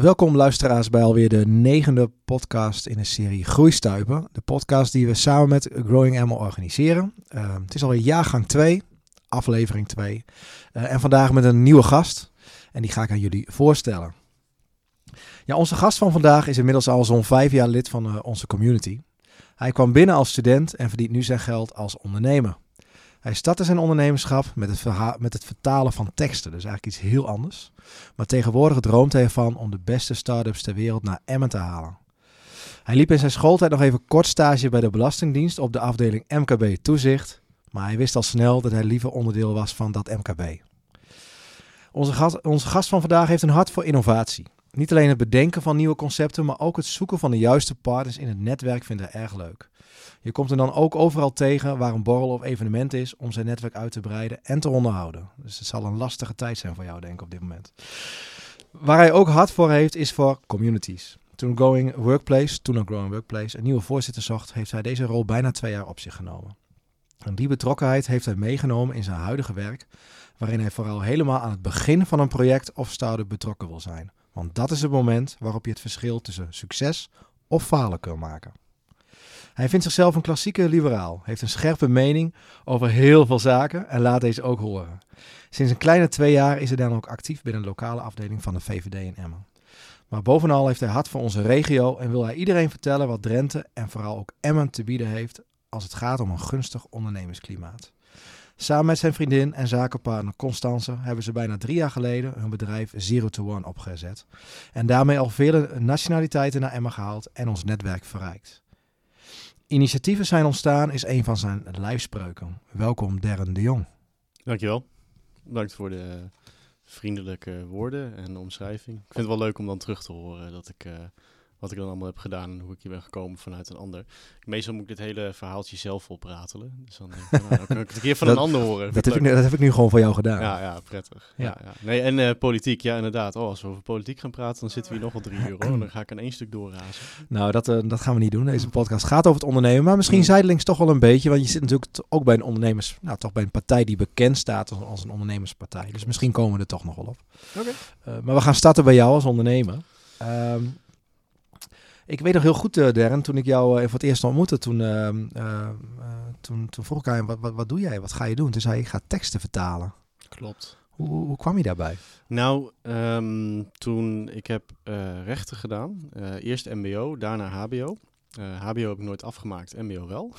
Welkom luisteraars bij alweer de negende podcast in de serie Groeistuipen. De podcast die we samen met Growing Animal organiseren. Uh, het is alweer jaargang 2, aflevering 2. Uh, en vandaag met een nieuwe gast. En die ga ik aan jullie voorstellen. Ja, onze gast van vandaag is inmiddels al zo'n vijf jaar lid van uh, onze community. Hij kwam binnen als student en verdient nu zijn geld als ondernemer. Hij startte zijn ondernemerschap met het, met het vertalen van teksten, dus eigenlijk iets heel anders. Maar tegenwoordig droomt hij ervan om de beste start-ups ter wereld naar Emmen te halen. Hij liep in zijn schooltijd nog even kort stage bij de Belastingdienst op de afdeling MKB Toezicht, maar hij wist al snel dat hij liever onderdeel was van dat MKB. Onze gast, onze gast van vandaag heeft een hart voor innovatie. Niet alleen het bedenken van nieuwe concepten, maar ook het zoeken van de juiste partners in het netwerk vindt hij erg leuk. Je komt hem dan ook overal tegen waar een borrel of evenement is om zijn netwerk uit te breiden en te onderhouden. Dus het zal een lastige tijd zijn voor jou, denk ik, op dit moment. Waar hij ook hard voor heeft, is voor communities. Toen Going Workplace, toen ook Growing Workplace, een nieuwe voorzitter zocht, heeft hij deze rol bijna twee jaar op zich genomen. En die betrokkenheid heeft hij meegenomen in zijn huidige werk, waarin hij vooral helemaal aan het begin van een project of start-up betrokken wil zijn. Want dat is het moment waarop je het verschil tussen succes of falen kunt maken. Hij vindt zichzelf een klassieke liberaal, heeft een scherpe mening over heel veel zaken en laat deze ook horen. Sinds een kleine twee jaar is hij dan ook actief binnen de lokale afdeling van de VVD in Emmen. Maar bovenal heeft hij hart voor onze regio en wil hij iedereen vertellen wat Drenthe en vooral ook Emmen te bieden heeft als het gaat om een gunstig ondernemersklimaat. Samen met zijn vriendin en zakenpartner Constance hebben ze bijna drie jaar geleden hun bedrijf Zero to One opgezet. En daarmee al vele nationaliteiten naar Emmen gehaald en ons netwerk verrijkt. Initiatieven zijn ontstaan is een van zijn lijfspreuken. Welkom Darren de Jong. Dankjewel. Bedankt voor de vriendelijke woorden en omschrijving. Ik vind het wel leuk om dan terug te horen dat ik, uh, wat ik dan allemaal heb gedaan en hoe ik hier ben gekomen vanuit een ander. Meestal moet ik dit hele verhaaltje zelf opratelen. Dus dan, denk ik, nou, dan kan ik het een keer van dat, een ander horen. Dat heb, ik nu, dat heb ik nu gewoon voor jou gedaan. Ja, ja prettig. Ja. Ja, Nee, en uh, politiek, ja inderdaad. Oh, als we over politiek gaan praten, dan zitten we hier nog wel drie uur hoor. Dan ga ik in één stuk doorrazen. Nou, dat, uh, dat gaan we niet doen. Deze podcast gaat over het ondernemen, maar misschien zijdelings toch wel een beetje. Want je zit natuurlijk ook bij een ondernemers, nou toch bij een partij die bekend staat als, als een ondernemerspartij. Dus misschien komen we er toch nog wel op. Oké. Uh, maar we gaan starten bij jou als ondernemer. Um, ik weet nog heel goed, uh, Darren, toen ik jou uh, voor het eerst ontmoette, toen, uh, toen, toen vroeg ik aan wat, wat, wat doe jij, wat ga je doen? Toen zei je, ik ga teksten vertalen. Klopt. Hoe, hoe kwam je daarbij? Nou, um, toen ik heb rechten gedaan, eerst mbo, daarna hbo. HBO heb ik nooit afgemaakt, MBO wel.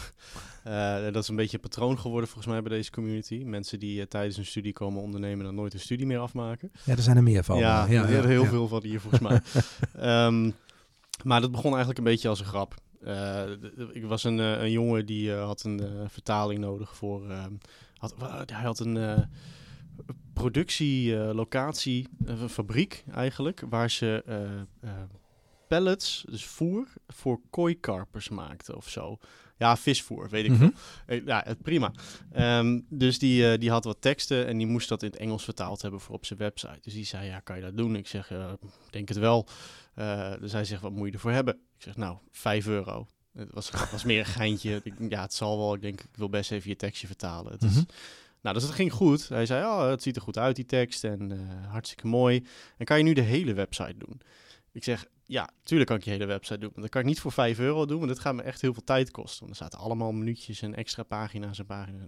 Uh, dat is een beetje een patroon geworden volgens mij bij deze community. Mensen die uh, tijdens een studie komen ondernemen en nooit een studie meer afmaken. Ja, er zijn er meer van. Ja, ja, ja, heel veel van hier volgens mij. um, maar dat begon eigenlijk een beetje als een grap. Uh, ik was een, uh, een jongen die uh, had een vertaling nodig voor. Had, hij had een productielocatie, een fabriek eigenlijk, waar ze pallets, dus voer, voor kooikarpers maakten of zo. Ja, visvoer, weet ik Mhm. veel. Ja, prima. Um, dus die, die had wat teksten en die moest dat in het Engels vertaald hebben voor op zijn website. Dus die zei, ja, kan je dat doen? Ik zeg, ik denk het wel. Uh, dus hij zegt, wat moet je ervoor hebben? Ik zeg, nou, 5 euro. Het was, was meer een geintje. Ik, ja, het zal wel. Ik denk, ik wil best even je tekstje vertalen. Het is, Mhm. nou, dus het ging goed. Hij zei, oh, het ziet er goed uit, die tekst. En uh, hartstikke mooi. En kan je nu de hele website doen? Ik zeg, ja, tuurlijk kan ik je hele website doen. Maar dat kan ik niet voor 5 euro doen, want dat gaat me echt heel veel tijd kosten. Want er zaten allemaal minuutjes en extra pagina's en pagina's.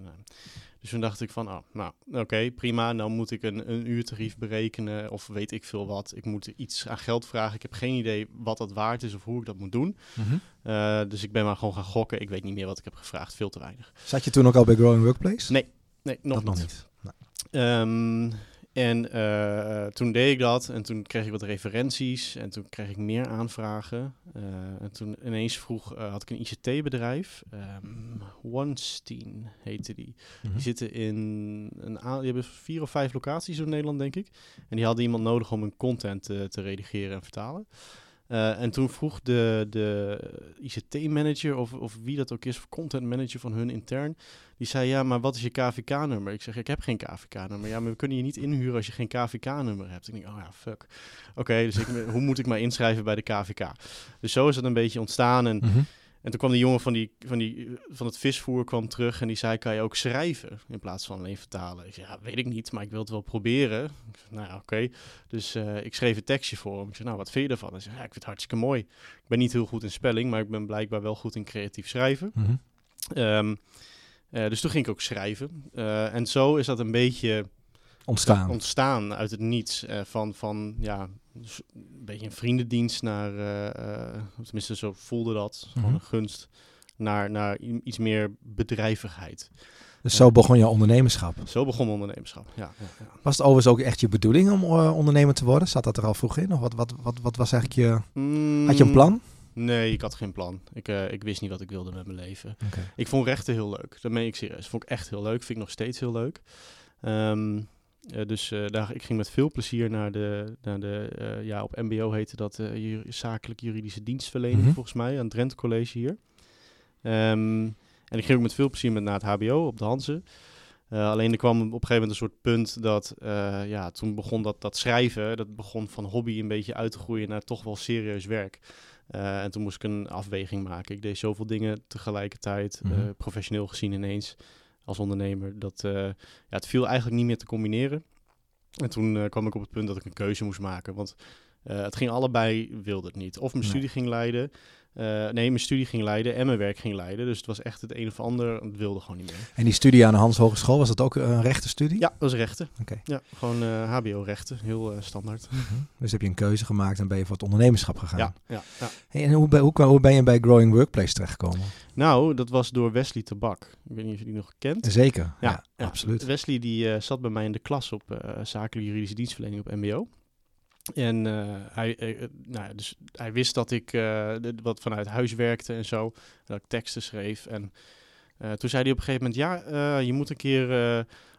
Dus toen dacht ik van, oh, nou, oké, okay, prima. Dan moet ik een, een uurtarief berekenen of weet ik veel wat. Ik moet iets aan geld vragen. Ik heb geen idee wat dat waard is of hoe ik dat moet doen. Mhm. Uh, dus ik ben maar gewoon gaan gokken. Ik weet niet meer wat ik heb gevraagd. Veel te weinig. Zat je toen ook al bij Growing Workplace? Nee, nee nog dat niet. nog niet. Nee. Um, en uh, toen deed ik dat en toen kreeg ik wat referenties en toen kreeg ik meer aanvragen. Uh, en toen ineens vroeg, uh, had ik een ICT-bedrijf, um, OneSteen heette die. Mhm. Die zitten in een die hebben vier of vijf locaties in Nederland, denk ik. En die hadden iemand nodig om hun content te, te redigeren en vertalen. Uh, en toen vroeg de, de ICT-manager, of, of wie dat ook is, of content manager van hun intern, die zei, ja, maar wat is je KVK-nummer? Ik zeg, ik heb geen KVK-nummer. Ja, maar we kunnen je niet inhuren als je geen KVK-nummer hebt. Ik denk, oh ja, fuck. Oké, dus ik, hoe moet ik mij inschrijven bij de KVK? Dus zo is het een beetje ontstaan. En Mhm. En toen kwam die jongen van, die, van, die, van het visvoer kwam terug en die zei, kan je ook schrijven in plaats van alleen vertalen? Ik zei, ja, weet ik niet, maar ik wil het wel proberen. Ik zei, nou ja, oké. Dus uh, ik schreef een tekstje voor hem. Ik zei, nou, wat vind je ervan? Hij zei, ja, ik vind het hartstikke mooi. Ik ben niet heel goed in spelling, maar ik ben blijkbaar wel goed in creatief schrijven. Mhm. Ehm, uh, dus toen ging ik ook schrijven. Uh, en zo is dat een beetje ontstaan, ontstaan uit het niets. Van, van ja, dus een beetje een vriendendienst naar, tenminste zo voelde dat, mm -hmm. gewoon een gunst, naar, naar iets meer bedrijvigheid. Dus zo begon je ondernemerschap? Zo begon ondernemerschap, ja. ja, ja. Was het overigens ook echt je bedoeling om ondernemer te worden? Zat dat er al vroeg in? Of wat, wat, wat, wat was eigenlijk je... Mm, had je een plan? Nee, ik had geen plan. Ik, uh, ik wist niet wat ik wilde met mijn leven. Okay. Ik vond rechten heel leuk. Dat meen ik serieus. Vond ik echt heel leuk. Vind ik nog steeds heel leuk. Um, uh, dus uh, daar, ik ging met veel plezier naar de, naar de ja, op MBO heette dat ju zakelijk juridische dienstverlening, Mhm. mm -hmm. volgens mij, aan het Drenthe College hier. Um, en ik ging ook met veel plezier met naar het HBO op de Hanze. Alleen er kwam op een gegeven moment een soort punt dat, ja, toen begon dat, dat schrijven, dat begon van hobby een beetje uit te groeien naar toch wel serieus werk. En toen moest ik een afweging maken. Ik deed zoveel dingen tegelijkertijd, Mhm. professioneel gezien ineens als ondernemer. Dat uh, ja, het viel eigenlijk niet meer te combineren. En toen uh, kwam ik op het punt dat ik een keuze moest maken. Want uh, het ging allebei, wilde het niet. Of mijn Nee. studie ging leiden. Uh, nee, mijn studie ging leiden en mijn werk ging leiden. Dus het was echt het een of ander. Het wilde gewoon niet meer. En die studie aan de Hans Hogeschool, was dat ook een rechtenstudie? Ja, dat was rechten. Oké. Ja, gewoon uh, HBO-rechten. Heel uh, standaard. Dus heb je een keuze gemaakt en ben je voor het ondernemerschap gegaan. Ja, ja, ja. Hey, en hoe, ben- hoe, hoe ben je bij Growing Workplace terechtgekomen? Nou, dat was door Wesley Tabak. Ik weet niet of je die nog kent. Zeker, ja, Ja, absoluut. Wesley die zat bij mij in de klas op zakelijke juridische dienstverlening op MBO. En uh, hij, uh, nou ja, dus hij wist dat ik uh, wat vanuit huis werkte en zo. Dat ik teksten schreef. En toen zei hij op een gegeven moment: Ja, je moet een keer,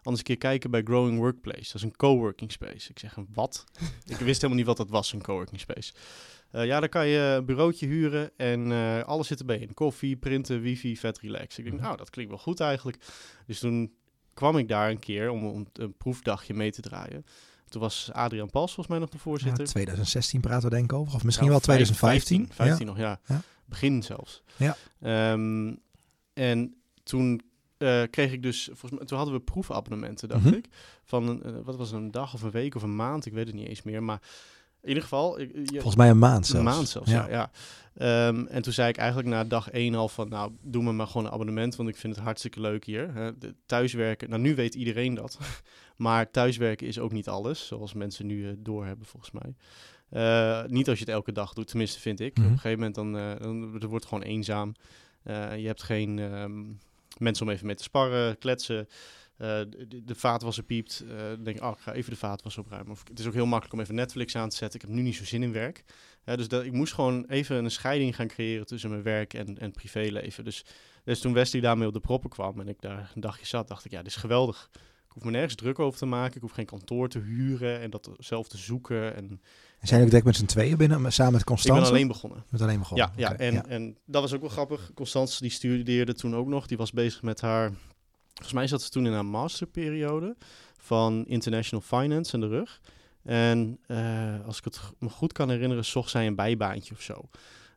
anders een keer kijken bij Growing Workplace. Dat is een coworking space. Ik zeg: Wat? ik wist helemaal niet wat dat was, een coworking space. Ja, dan kan je een bureautje huren en alles zit erbij in. Koffie, printen, wifi, vet relax. Ik denk, nou, dat klinkt wel goed eigenlijk. Dus toen kwam ik daar een keer om, om een proefdagje mee te draaien. Toen was Adriaan Pals volgens mij nog de voorzitter. Ja, 2016 praten we denk ik over. Of misschien Nou, wel 2015. 15, 15 ja. nog, ja. Begin zelfs. Ja. Um, en toen uh, kreeg ik dus, volgens mij, toen hadden we proefabonnementen, dacht Mhm. mm -hmm. ik. Van, uh, wat was het, een dag of een week of een maand, ik weet het niet eens meer. Maar in ieder geval... Ik, je, Volgens mij een maand zelfs. Een maand zelfs, ja. ja, ja. Um, en toen zei ik eigenlijk na dag één al van, nou, doe me maar gewoon een abonnement, want ik vind het hartstikke leuk hier. Hè. De, thuiswerken, nou nu weet iedereen dat. maar thuiswerken is ook niet alles, zoals mensen nu uh, doorhebben volgens mij. Uh, niet als je het elke dag doet, tenminste vind ik. Mhm. Mm -hmm. Op een gegeven moment dan, uh, dan het wordt het gewoon eenzaam. Je hebt geen um, mensen om even mee te sparren, kletsen. Uh, de, de vaatwasser piept. Uh, dan denk ik, oh, ik ga even de vaatwasser opruimen. Of, het is ook heel makkelijk om even Netflix aan te zetten. Ik heb nu niet zo zin in werk. Dus dat, ik moest gewoon even een scheiding gaan creëren tussen mijn werk en, en privéleven. Dus, dus toen Wesley daarmee op de proppen kwam en ik daar een dagje zat, dacht ik, ja, dit is geweldig. Ik hoef me nergens druk over te maken. Ik hoef geen kantoor te huren en dat zelf te zoeken. En, en zijn jullie direct met z'n tweeën binnen, samen met Constance? Ik ben alleen begonnen. Met alleen begonnen? Ja, ja, okay, en, ja. en dat was ook wel grappig. Constance die studeerde toen ook nog. Die was bezig met haar... Volgens mij zat ze toen in haar masterperiode van International Finance en de rug. En uh, als ik het me goed kan herinneren, zocht zij een bijbaantje of zo.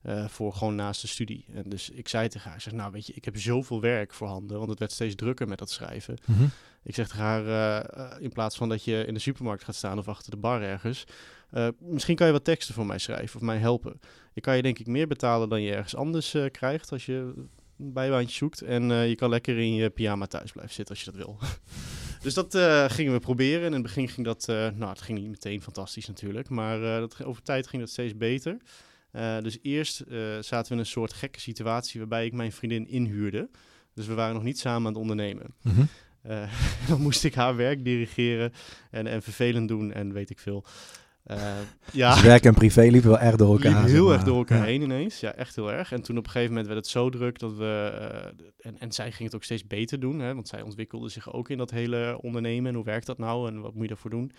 Uh, voor gewoon naast de studie. En dus ik zei tegen haar, ik zeg, nou weet je, ik heb zoveel werk voorhanden, want het werd steeds drukker met dat schrijven. Mm -hmm. Ik zeg tegen haar, uh, in plaats van dat je in de supermarkt gaat staan of achter de bar ergens, uh, misschien kan je wat teksten voor mij schrijven of mij helpen. Ik kan je denk ik meer betalen dan je ergens anders krijgt als je bijbaantje zoekt. En uh, je kan lekker in je pyjama thuis blijven zitten als je dat wil. dus dat uh, gingen we proberen. En in het begin ging dat, uh, nou het ging niet meteen fantastisch natuurlijk, maar dat, over tijd ging dat steeds beter. Dus eerst zaten we in een soort gekke situatie waarbij ik mijn vriendin inhuurde. Dus we waren nog niet samen aan het ondernemen. Mm -hmm. uh, dan moest ik haar werk dirigeren en, en vervelend doen en weet ik veel. Uh, ja. Dus werk en privé liepen wel erg door elkaar. Heel erg door elkaar ja. heen ineens. Ja, echt heel erg. En toen op een gegeven moment werd het zo druk dat we... Uh, en, en zij ging het ook steeds beter doen. Hè, want zij ontwikkelde zich ook in dat hele ondernemen. En hoe werkt dat nou? En wat moet je daarvoor doen?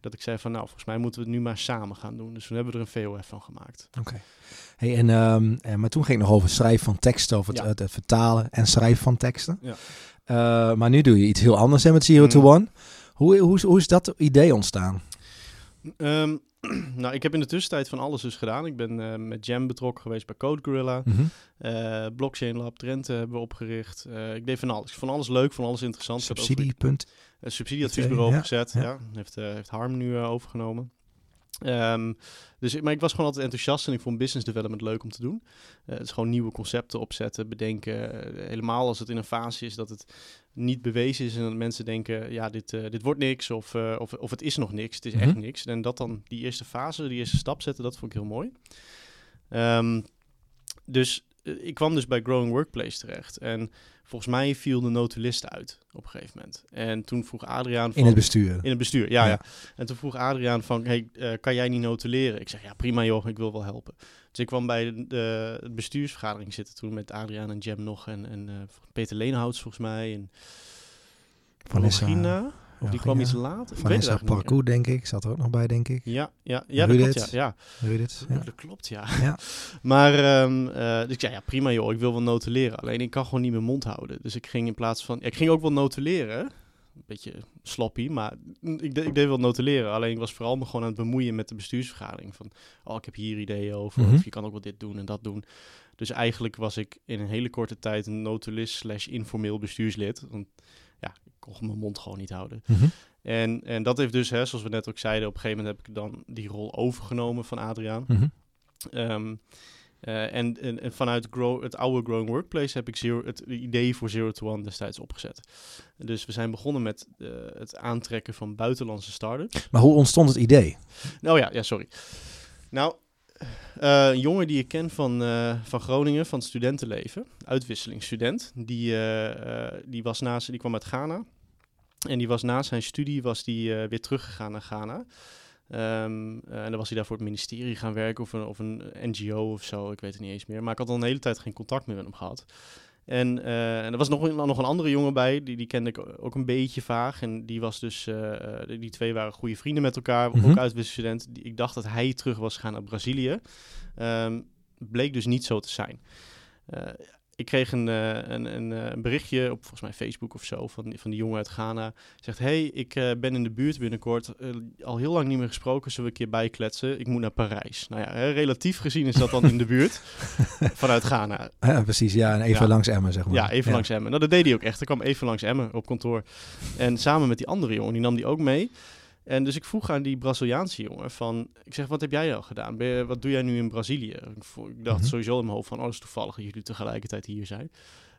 Dat ik zei van, nou, volgens mij moeten we het nu maar samen gaan doen. Dus toen hebben we er een VOF van gemaakt. Oké. Okay. Hey, en, um, en, maar toen ging het nog over schrijven van teksten, of het, Ja. het, het vertalen en schrijven van teksten. Ja. Uh, maar nu doe je iets heel anders hè, met Zero Mm. to One. Hoe, hoe, hoe is dat idee ontstaan? Um, nou, ik heb in de tussentijd van alles dus gedaan. Ik ben eh, met Jam betrokken geweest bij Code Gorilla. Mhm. Eh, Blockchain Lab Drenthe hebben we opgericht. Eh, ik deed van alles. Vond alles leuk, van alles interessant. Ook Subsidiepunt. een subsidieadviesbureau Ja, opgezet. ja. Ja. Heeft, heeft Harm nu overgenomen. Ehm, dus, maar ik was gewoon altijd enthousiast en ik vond business development leuk om te doen. Eh, het is gewoon nieuwe concepten opzetten, bedenken. Eh, helemaal als het in een fase is dat het niet bewezen is en dat mensen denken, ja, dit, eh, dit wordt niks of, of, of het is nog niks, het is echt Mhm. niks. En dat dan die eerste fase, die eerste stap zetten, dat vond ik heel mooi. Ehm, dus ik kwam dus bij Growing Workplace terecht. En volgens mij viel de notulist uit op een gegeven moment. En toen vroeg Adriaan... In van- het bestuur. in het bestuur, ja, Ja. ja. En toen vroeg Adriaan van, hey, eh, kan jij niet notuleren? Ik zeg, ja, prima joh, ik wil wel helpen. Dus ik kwam bij de, de bestuursvergadering zitten toen met Adriaan en Jam nog. En, en eh, Peter Leenhouts volgens mij. En Vanessa, of ja, die kwam iets later. Ik Vanessa Parcours, denk ik. Zat er ook nog bij, denk ik. Ja, ja, ja, dat klopt, ja. ja. Judith. Ja. Ja. Dat klopt, ja. Ja. maar ehm, eh, dus ik zei, ja, prima joh, ik wil wel notuleren. Alleen ik kan gewoon niet mijn mond houden. Dus ik ging in plaats van... ja, ik ging ook wel notuleren. Een beetje sloppy, maar ik, de- ik deed wel notuleren. Alleen ik was vooral me gewoon aan het bemoeien met de bestuursvergadering. Van, oh, ik heb hier ideeën over. Mhm. Of je kan ook wel dit doen en dat doen. Dus eigenlijk was ik in een hele korte tijd een notulist slash informeel bestuurslid. Want ja, ik kon mijn mond gewoon niet houden. Mhm. En, en dat heeft dus, hè, zoals we net ook zeiden, op een gegeven moment heb ik dan die rol overgenomen van Adriaan. Mhm. Ehm, eh, en, en, en vanuit grow, het oude Growing Workplace heb ik zero, het idee voor Zero to One destijds opgezet. Dus we zijn begonnen met eh, het aantrekken van buitenlandse start-ups. Maar hoe ontstond het idee? Nou ja, ja, sorry. Nou, eh, een jongen die ik ken van, eh, van Groningen, van het studentenleven, uitwisselingsstudent, die, eh, die, was naast, die kwam uit Ghana. En die was na zijn studie was die, weer teruggegaan naar Ghana. Ehm, eh, en dan was hij daar voor het ministerie gaan werken of een, of een NGO of zo, ik weet het niet eens meer. Maar ik had al een hele tijd geen contact meer met hem gehad. En, eh, en er was nog een, nog een andere jongen bij, die, die kende ik ook een beetje vaag. En die was dus, eh, eh, die twee waren goede vrienden met elkaar, Mhm. ook uitwisselstudent. Die- Ik dacht dat hij terug was gegaan naar Brazilië. Ehm, bleek dus niet zo te zijn. Ik kreeg een, eh, een, een, eh, een berichtje op volgens mij Facebook of zo van, die- van die jongen uit Ghana. Zegt, hey, ik eh, ben in de buurt binnenkort. al heel lang niet meer gesproken. Zullen we een keer bijkletsen? Ik moet naar Parijs. Nou ja, hè, relatief gezien is dat dan in de buurt. Vanuit Ghana. Ja, precies. Ja, en even Ja. langs Emmen, zeg maar. Ja, even langs Emmen. Nou, dat deed hij ook echt. Hij kwam even langs Emmen op kantoor. En samen met die andere jongen, die nam die ook mee. En dus ik vroeg aan die Braziliaanse jongen van... Ik zeg, wat heb jij al gedaan? Je, wat doe jij nu in Brazilië? Ik, dacht Mhm. sowieso in mijn hoofd van... Oh, dat is toevallig dat jullie tegelijkertijd hier zijn.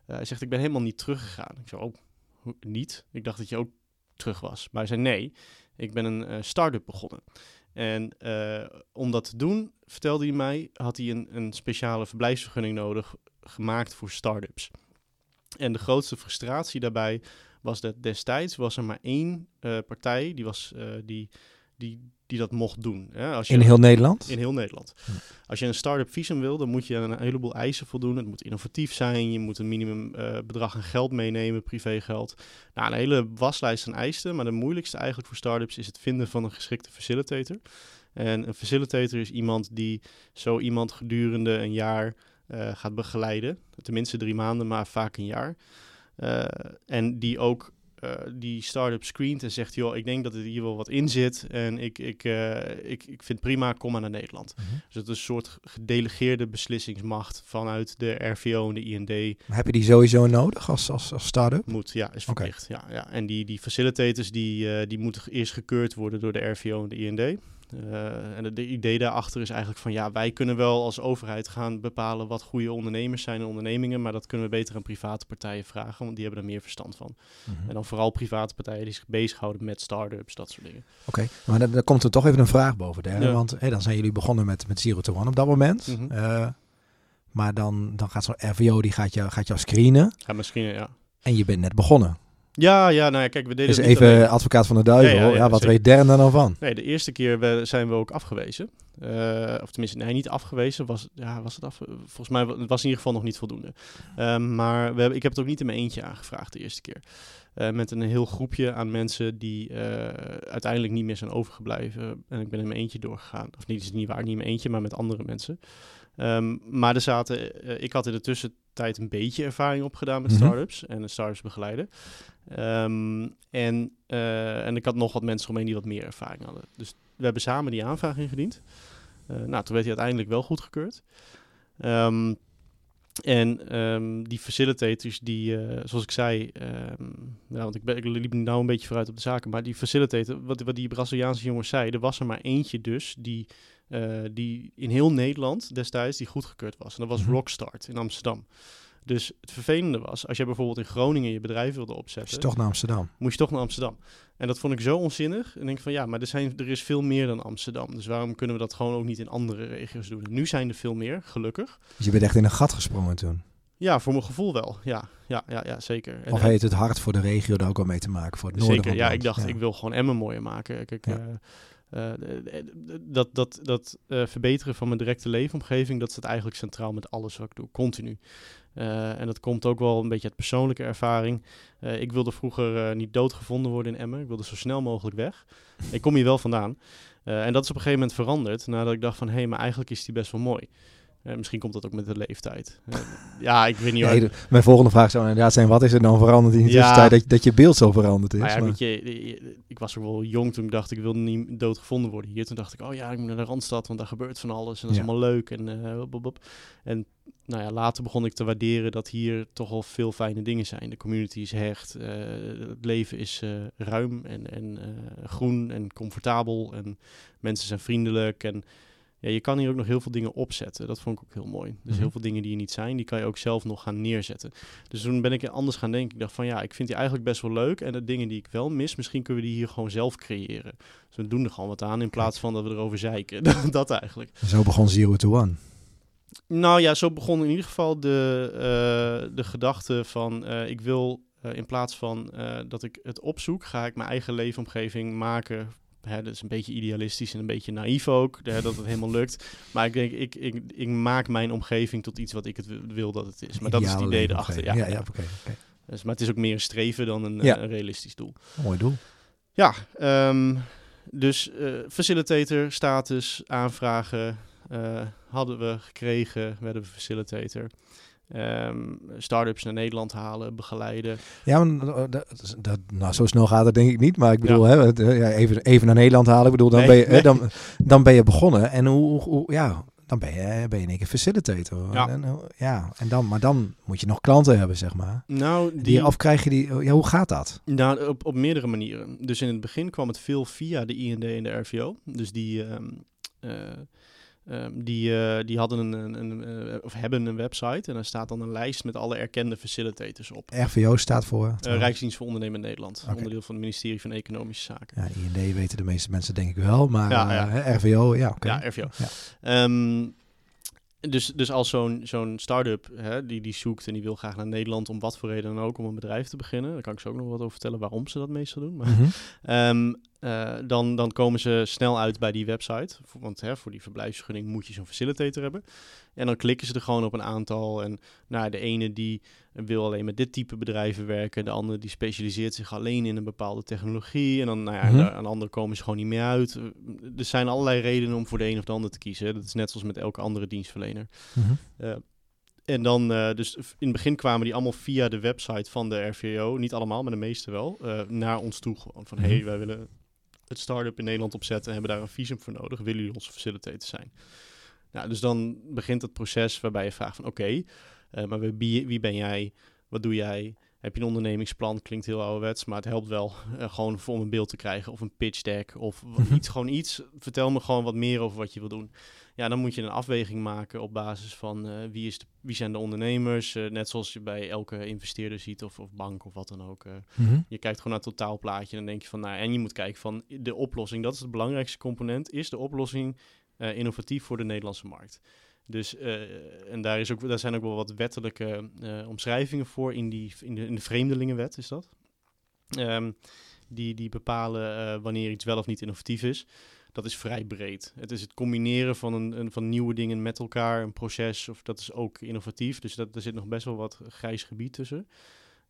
Eh, hij zegt, ik ben helemaal niet teruggegaan. Ik zei, oh, hoe- niet? Ik dacht dat je ook terug was. Maar hij zei, nee, ik ben een eh, start-up begonnen. En eh, om dat te doen, vertelde hij mij, had hij een, een speciale verblijfsvergunning nodig gemaakt voor start-ups. En de grootste frustratie daarbij was dat destijds was er maar één eh, partij die, was, eh, die, die, die dat mocht doen. Hè? Als je, In heel Nederland? in heel Nederland. Hm. Als je een start-up visum wil, dan moet je aan een heleboel eisen voldoen. Het moet innovatief zijn, je moet een minimum eh, bedrag aan geld meenemen, privégeld. Nou, een hele waslijst aan eisen, maar de moeilijkste eigenlijk voor start-ups is het vinden van een geschikte facilitator. En een facilitator is iemand die zo iemand gedurende een jaar gaat begeleiden. Tenminste drie maanden, maar vaak een jaar. Eh, en die ook eh, die start-up screent en zegt, joh, ik denk dat er hier wel wat in zit en ik, ik, eh, ik, ik vind prima, kom maar naar Nederland. Mhm. Dus het is een soort gedelegeerde beslissingsmacht vanuit de RVO en de IND Maar Heb je die sowieso nodig als, als, als start-up? moet, ja, is verplicht. Ja, ja. En die, die facilitators die, die moeten eerst gekeurd worden door de RVO en de IND. Eh, en het idee daarachter is eigenlijk van ja, wij kunnen wel als overheid gaan bepalen wat goede ondernemers zijn en ondernemingen, maar dat kunnen we beter aan private partijen vragen, want die hebben er meer verstand van. Mhm. En dan vooral private partijen die zich bezighouden met start-ups, dat soort dingen. Oké, maar dan, dan komt er toch even een vraag boven. Ja. Want hé, dan zijn jullie begonnen met, met Zero to One op dat moment. Mhm. Eh, maar dan, dan gaat zo'n RVO, die gaat jou, gaat jou screenen. Ja. En je bent net begonnen. Ja, ja, nou ja, kijk, we deden Dus even alleen. advocaat van de duivel. Ja, Ja, ja, ja, wat zeker. weet Dern daar nou van? Nee, de eerste keer we, zijn we ook afgewezen. Eh, of tenminste, nee, niet afgewezen. Was, ja, was het af? Volgens mij wa- het was in ieder geval nog niet voldoende. Ehm, maar we hebben, ik heb het ook niet in mijn eentje aangevraagd de eerste keer. Eh, met een heel groepje aan mensen die eh, uiteindelijk niet meer zijn overgebleven. En ik ben in mijn eentje doorgegaan. Of niet, is het niet waar, niet in mijn eentje, maar met andere mensen. Ehm, maar er zaten, ik had in de tussentijd een beetje ervaring opgedaan met Mhm. startups en een startups begeleiden. Ehm, en, eh, en ik had nog wat mensen omheen die wat meer ervaring hadden. Dus we hebben samen die aanvraag ingediend. Uh, nou, toen werd hij uiteindelijk wel goedgekeurd. Um, en ehm, die facilitators, die, uh, zoals ik zei, um, nou, want ik, ben, ik liep nou een beetje vooruit op de zaken, maar die facilitator, wat, wat die Braziliaanse jongens zeiden, er was er maar eentje dus die, uh, die in heel Nederland destijds die goedgekeurd was. En dat was -hmm. Rockstart in Amsterdam. Dus het vervelende was, als je bijvoorbeeld in Groningen je bedrijf wilde opzetten... Moest je toch naar Amsterdam. Moest je toch naar Amsterdam. En dat vond ik zo onzinnig. En denk van ja, maar er, zijn, er is veel meer dan Amsterdam. Dus waarom kunnen we dat gewoon ook niet in andere regio's doen? nu zijn er veel meer, gelukkig. Dus je bent echt in een gat gesprongen toen? Ja, voor mijn gevoel wel. Ja, ja, ja, ja zeker. En, of heeft het hart voor de regio daar ook wel mee te maken? Voor het zeker, ja. Ik dacht, ja. ik wil gewoon Emmen mooier maken. Kijk, ja. uh, uh, dat dat, dat uh, verbeteren van mijn directe leefomgeving, dat staat eigenlijk centraal met alles wat ik doe, continu. Uh, en dat komt ook wel een beetje uit persoonlijke ervaring. Ik wilde vroeger niet doodgevonden worden in Emmen. Ik wilde zo snel mogelijk weg. ik kom hier wel vandaan. en dat is op een gegeven moment veranderd. Nadat ik dacht van, hé, hey, maar eigenlijk is die best wel mooi. Misschien komt dat ook met de leeftijd. ja, ik weet niet nee, de, Mijn volgende vraag zou inderdaad zijn, wat is er dan veranderd in de ja, tussentijd dat, dat je beeld zo veranderd is? Ja, maar. Je, ik was ook wel jong toen ik dacht, ik wil niet doodgevonden worden hier. Toen dacht ik, oh ja, ik moet naar de Randstad, want daar gebeurt van alles. En dat is ja. allemaal leuk. En, bop, bop. en nou ja, later begon ik te waarderen dat hier toch al veel fijne dingen zijn. De community is hecht, het leven is ruim en, en groen en comfortabel en mensen zijn vriendelijk. En ja, je kan hier ook nog heel veel dingen opzetten. Dat vond ik ook heel mooi. Dus mm -hmm. heel veel dingen die er niet zijn, die kan je ook zelf nog gaan neerzetten. Dus toen ben ik anders gaan denken. Ik dacht van ja, ik vind die eigenlijk best wel leuk. En de dingen die ik wel mis, misschien kunnen we die hier gewoon zelf creëren. Dus we doen er gewoon wat aan in plaats van dat we erover zeiken. dat eigenlijk. Zo begon Zero to One. Nou ja, zo begon in ieder geval de, uh, de gedachte van uh, ik wil uh, in plaats van dat ik het opzoek, ga ik mijn eigen leefomgeving maken. Hè, dat is een beetje idealistisch en een beetje naïef ook, hè, dat het helemaal lukt. Maar ik denk, ik, ik, ik maak mijn omgeving tot iets wat ik het wil dat het is. Maar dat is het idee erachter. Ja, ja, ja oké. Okay, okay. dus, maar het is ook meer een streven dan een, ja. een realistisch doel. Mooi doel. Ja, um, dus facilitator, status, aanvragen, uh, hadden we gekregen, werden we facilitator. Um, start-ups naar Nederland halen, begeleiden. Ja, maar dat, dat, nou, zo snel gaat het denk ik niet. Maar ik bedoel, ja. Hè, ja, even, even naar Nederland halen. Ik bedoel, dan, nee, ben, je, nee. dan, dan ben je begonnen. En hoe, hoe ja, dan ben je, ben je in één keer facilitator. Ja. En, ja, en dan, maar dan moet je nog klanten hebben, zeg maar. Nou, die, die of krijg je die, ja, hoe gaat dat? Nou, op, op meerdere manieren. Dus in het begin kwam het veel via de IND en de RVO. Dus die... Um, uh, Um, die, uh, die hadden een, een, een uh, of hebben een website en daar staat dan een lijst met alle erkende facilitators op. RVO staat voor? Uh, Rijksdienst voor Ondernemen Nederland, okay. onderdeel van het ministerie van Economische Zaken. Ja, IND weten de meeste mensen denk ik wel, maar ja, ja. RVO, ja. Okay. Ja, RVO. Ja. Um, dus, dus als zo'n zo'n start-up hè, die, die zoekt en die wil graag naar Nederland om wat voor reden dan ook om een bedrijf te beginnen, dan kan ik zo ook nog wat over vertellen waarom ze dat meestal doen. Maar, mm -hmm. um, uh, dan, dan komen ze snel uit bij die website. Want hè, voor die verblijfsvergunning moet je zo'n facilitator hebben. En dan klikken ze er gewoon op een aantal. En nou, de ene die wil alleen met dit type bedrijven werken. De andere die specialiseert zich alleen in een bepaalde technologie. En dan nou ja, mm -hmm. de, aan de andere komen ze gewoon niet meer uit. Er zijn allerlei redenen om voor de een of de ander te kiezen. Dat is net zoals met elke andere dienstverlener. Mm -hmm. uh, en dan, uh, dus in het begin kwamen die allemaal via de website van de RVO, niet allemaal, maar de meeste wel, uh, naar ons toe. Gewoon van, -hmm. hey, wij willen het start-up in Nederland opzetten en hebben daar een visum voor nodig. Willen jullie onze facilitator zijn? Nou, dus dan begint het proces waarbij je vraagt van oké, okay, uh, maar wie, wie ben jij? Wat doe jij? Heb je een ondernemingsplan? Klinkt heel ouderwets, maar het helpt wel uh, gewoon voor om een beeld te krijgen of een pitch deck of iets, gewoon iets. Vertel me gewoon wat meer over wat je wil doen. Ja, dan moet je een afweging maken op basis van uh, wie, is de, wie zijn de ondernemers. Uh, net zoals je bij elke investeerder ziet of, of bank of wat dan ook. Uh, mm -hmm. Je kijkt gewoon naar het totaalplaatje en dan denk je van, nou, en je moet kijken van de oplossing. Dat is het belangrijkste component. Is de oplossing innovatief voor de Nederlandse markt? Dus, en daar, is ook, daar zijn ook wel wat wettelijke omschrijvingen voor in, die, in, de, in de Vreemdelingenwet, is dat. Um, die, die bepalen wanneer iets wel of niet innovatief is dat is vrij breed. Het is het combineren van, een, van nieuwe dingen met elkaar, een proces, of dat is ook innovatief. Dus dat, er zit nog best wel wat grijs gebied tussen.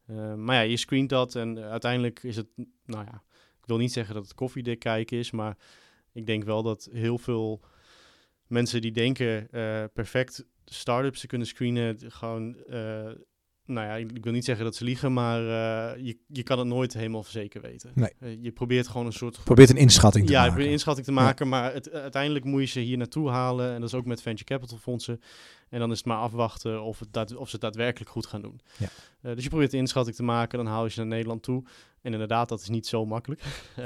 Uh, maar ja, je screent dat en uiteindelijk is het, nou ja, ik wil niet zeggen dat het koffiedik kijken is, maar ik denk wel dat heel veel mensen die denken uh, perfect startups te kunnen screenen, gewoon uh, nou ja, ik wil niet zeggen dat ze liegen, maar uh, je, je kan het nooit helemaal zeker weten. Nee. Uh, je probeert gewoon een soort... Probeert een inschatting te ja, maken. Ja, een inschatting te maken, ja. maar het, uiteindelijk moet je ze hier naartoe halen. En dat is ook met venture capital fondsen. En dan is het maar afwachten of, het of ze het daadwerkelijk goed gaan doen. Ja. Uh, dus je probeert een inschatting te maken, dan haal je ze naar Nederland toe. En inderdaad, dat is niet zo makkelijk.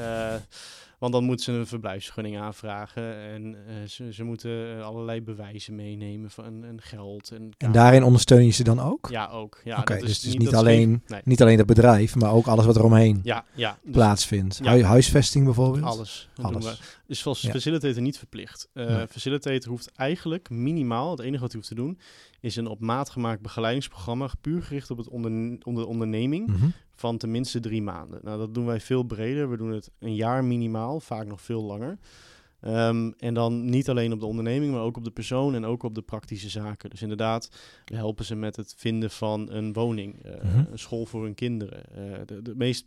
Want dan moeten ze een verblijfsvergunning aanvragen. En uh, ze, ze, moeten uh, allerlei bewijzen meenemen van en geld. En, en daarin ondersteun je ze dan ook? Ja, ook. Ja, Oké, dus niet, alleen, geen- nee. niet alleen het bedrijf, maar ook alles wat er omheen Ja, ja. dus plaatsvindt. Ja. Hui- huisvesting bijvoorbeeld? Alles. Alles. Dus als Ja. facilitator niet verplicht. Eh Nee. Facilitator hoeft eigenlijk minimaal, het enige wat hij hoeft te doen, is een op maat gemaakt begeleidingsprogramma, puur gericht op het onder, onder onderneming, Mhm. van tenminste drie maanden. Nou, dat doen wij veel breder. We doen het een jaar minimaal, vaak nog veel langer. Ehm, en dan niet alleen op de onderneming, maar ook op de persoon en ook op de praktische zaken. Dus inderdaad, we helpen ze met het vinden van een woning, eh, Mhm. een school voor hun kinderen. eh, de, de meest,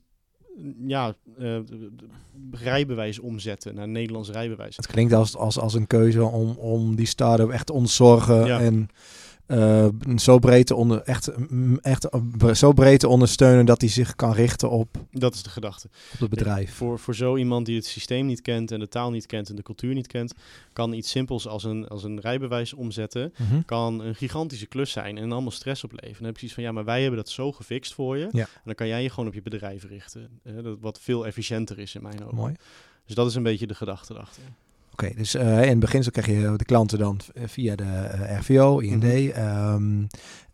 ja, eh, de- de- rijbewijs omzetten naar Nederlands rijbewijs. Het klinkt als, als, als een keuze om, om die start-up echt te ontzorgen Ja. en eh, zo, breed te onder, echt, mm, echt eh, zo breed te ondersteunen dat hij zich kan richten op, Dat is de gedachte. op het bedrijf. Voor, voor zo iemand die het systeem niet kent en de taal niet kent en de cultuur niet kent, kan iets simpels als een, als een rijbewijs omzetten Mhm. kan een gigantische klus zijn en allemaal stress opleveren. Dan heb je zoiets van, ja, maar wij hebben dat zo gefixt voor je. Ja. En dan kan jij je gewoon op je bedrijf richten. dat, wat veel efficiënter is in mijn ogen. Mooi. Dus dat is een beetje de gedachte erachter. Oké, dus eh, in het begin zo krijg je de klanten dan v- via de eh, RVO, IND. Mhm. ehm,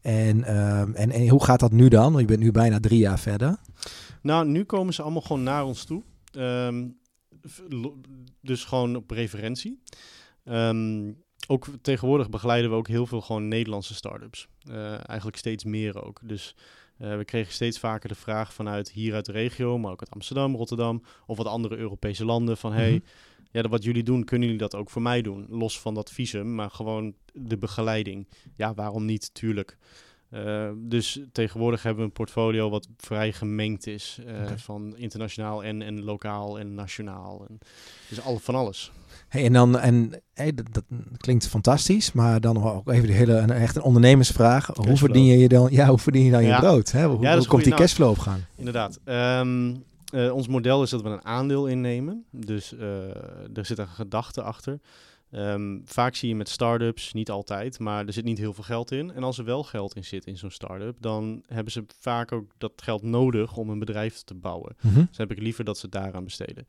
en, ehm, en, en hoe gaat dat nu dan? Want je bent nu bijna drie jaar verder. Nou, nu komen ze allemaal gewoon naar ons toe. Ehm, dus gewoon op referentie. Ook tegenwoordig begeleiden we ook heel veel gewoon Nederlandse start-ups. Eh, eigenlijk steeds meer ook. Dus eh, we kregen steeds vaker de vraag vanuit hier uit de regio, maar ook uit Amsterdam, Rotterdam of wat andere Europese landen van hey, Mhm. Ja, wat jullie doen, kunnen jullie dat ook voor mij doen? Los van dat visum, maar gewoon de begeleiding. Ja, waarom niet? Tuurlijk. Eh, dus tegenwoordig hebben we een portfolio wat vrij gemengd is. eh. Van internationaal en, en lokaal en nationaal. En, dus al, van alles. Hey, en dan, en hey, dat, dat klinkt fantastisch, maar dan ook even de hele, echt een ondernemersvraag. Hoe verdien je je dan, ja, hoe verdien je dan je brood? Hè? Hoe, Ja, hoe komt die goeie. Cashflow op gang? Inderdaad. Ehm, eh, ons model is dat we een aandeel innemen. Dus eh, er zit een gedachte achter. Ehm, vaak zie je met start-ups, niet altijd, maar er zit niet heel veel geld in. En als er wel geld in zit in zo'n start-up, dan hebben ze vaak ook dat geld nodig om een bedrijf te bouwen. Mhm. Dus heb ik liever dat ze het daaraan besteden.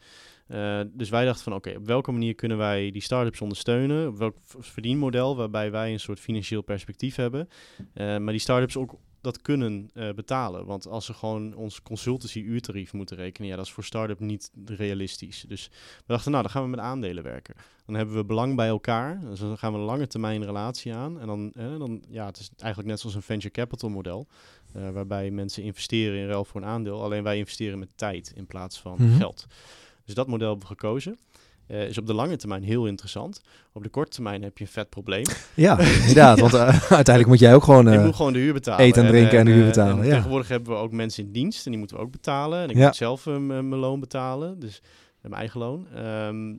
Eh, dus wij dachten van oké, op welke manier kunnen wij die start-ups ondersteunen? Op welk verdienmodel waarbij wij een soort financieel perspectief hebben. Maar die start-ups ook dat kunnen eh, betalen. Want als ze gewoon ons consultancy uurtarief moeten rekenen, ja, dat is voor start-up niet realistisch. Dus we dachten, nou, dan gaan we met aandelen werken. Dan hebben we belang bij elkaar. Dus dan gaan we een lange termijn relatie aan. En dan, eh, dan ja, het is eigenlijk net zoals een venture capital model. eh, waarbij mensen investeren in ruil voor een aandeel. Alleen wij investeren met tijd in plaats van Mhm. geld. Dus dat model hebben we gekozen. Eh, is op de lange termijn heel interessant. Op de korte termijn heb je een vet probleem. Ja, inderdaad. Want eh, uiteindelijk moet jij ook gewoon... ik eh, moet gewoon de huur betalen. eten en drinken en de huur betalen, ja. Tegenwoordig hebben we ook mensen in dienst en die moeten we ook betalen. En ik Ja. moet zelf mijn loon betalen, dus mijn eigen loon. Ehm,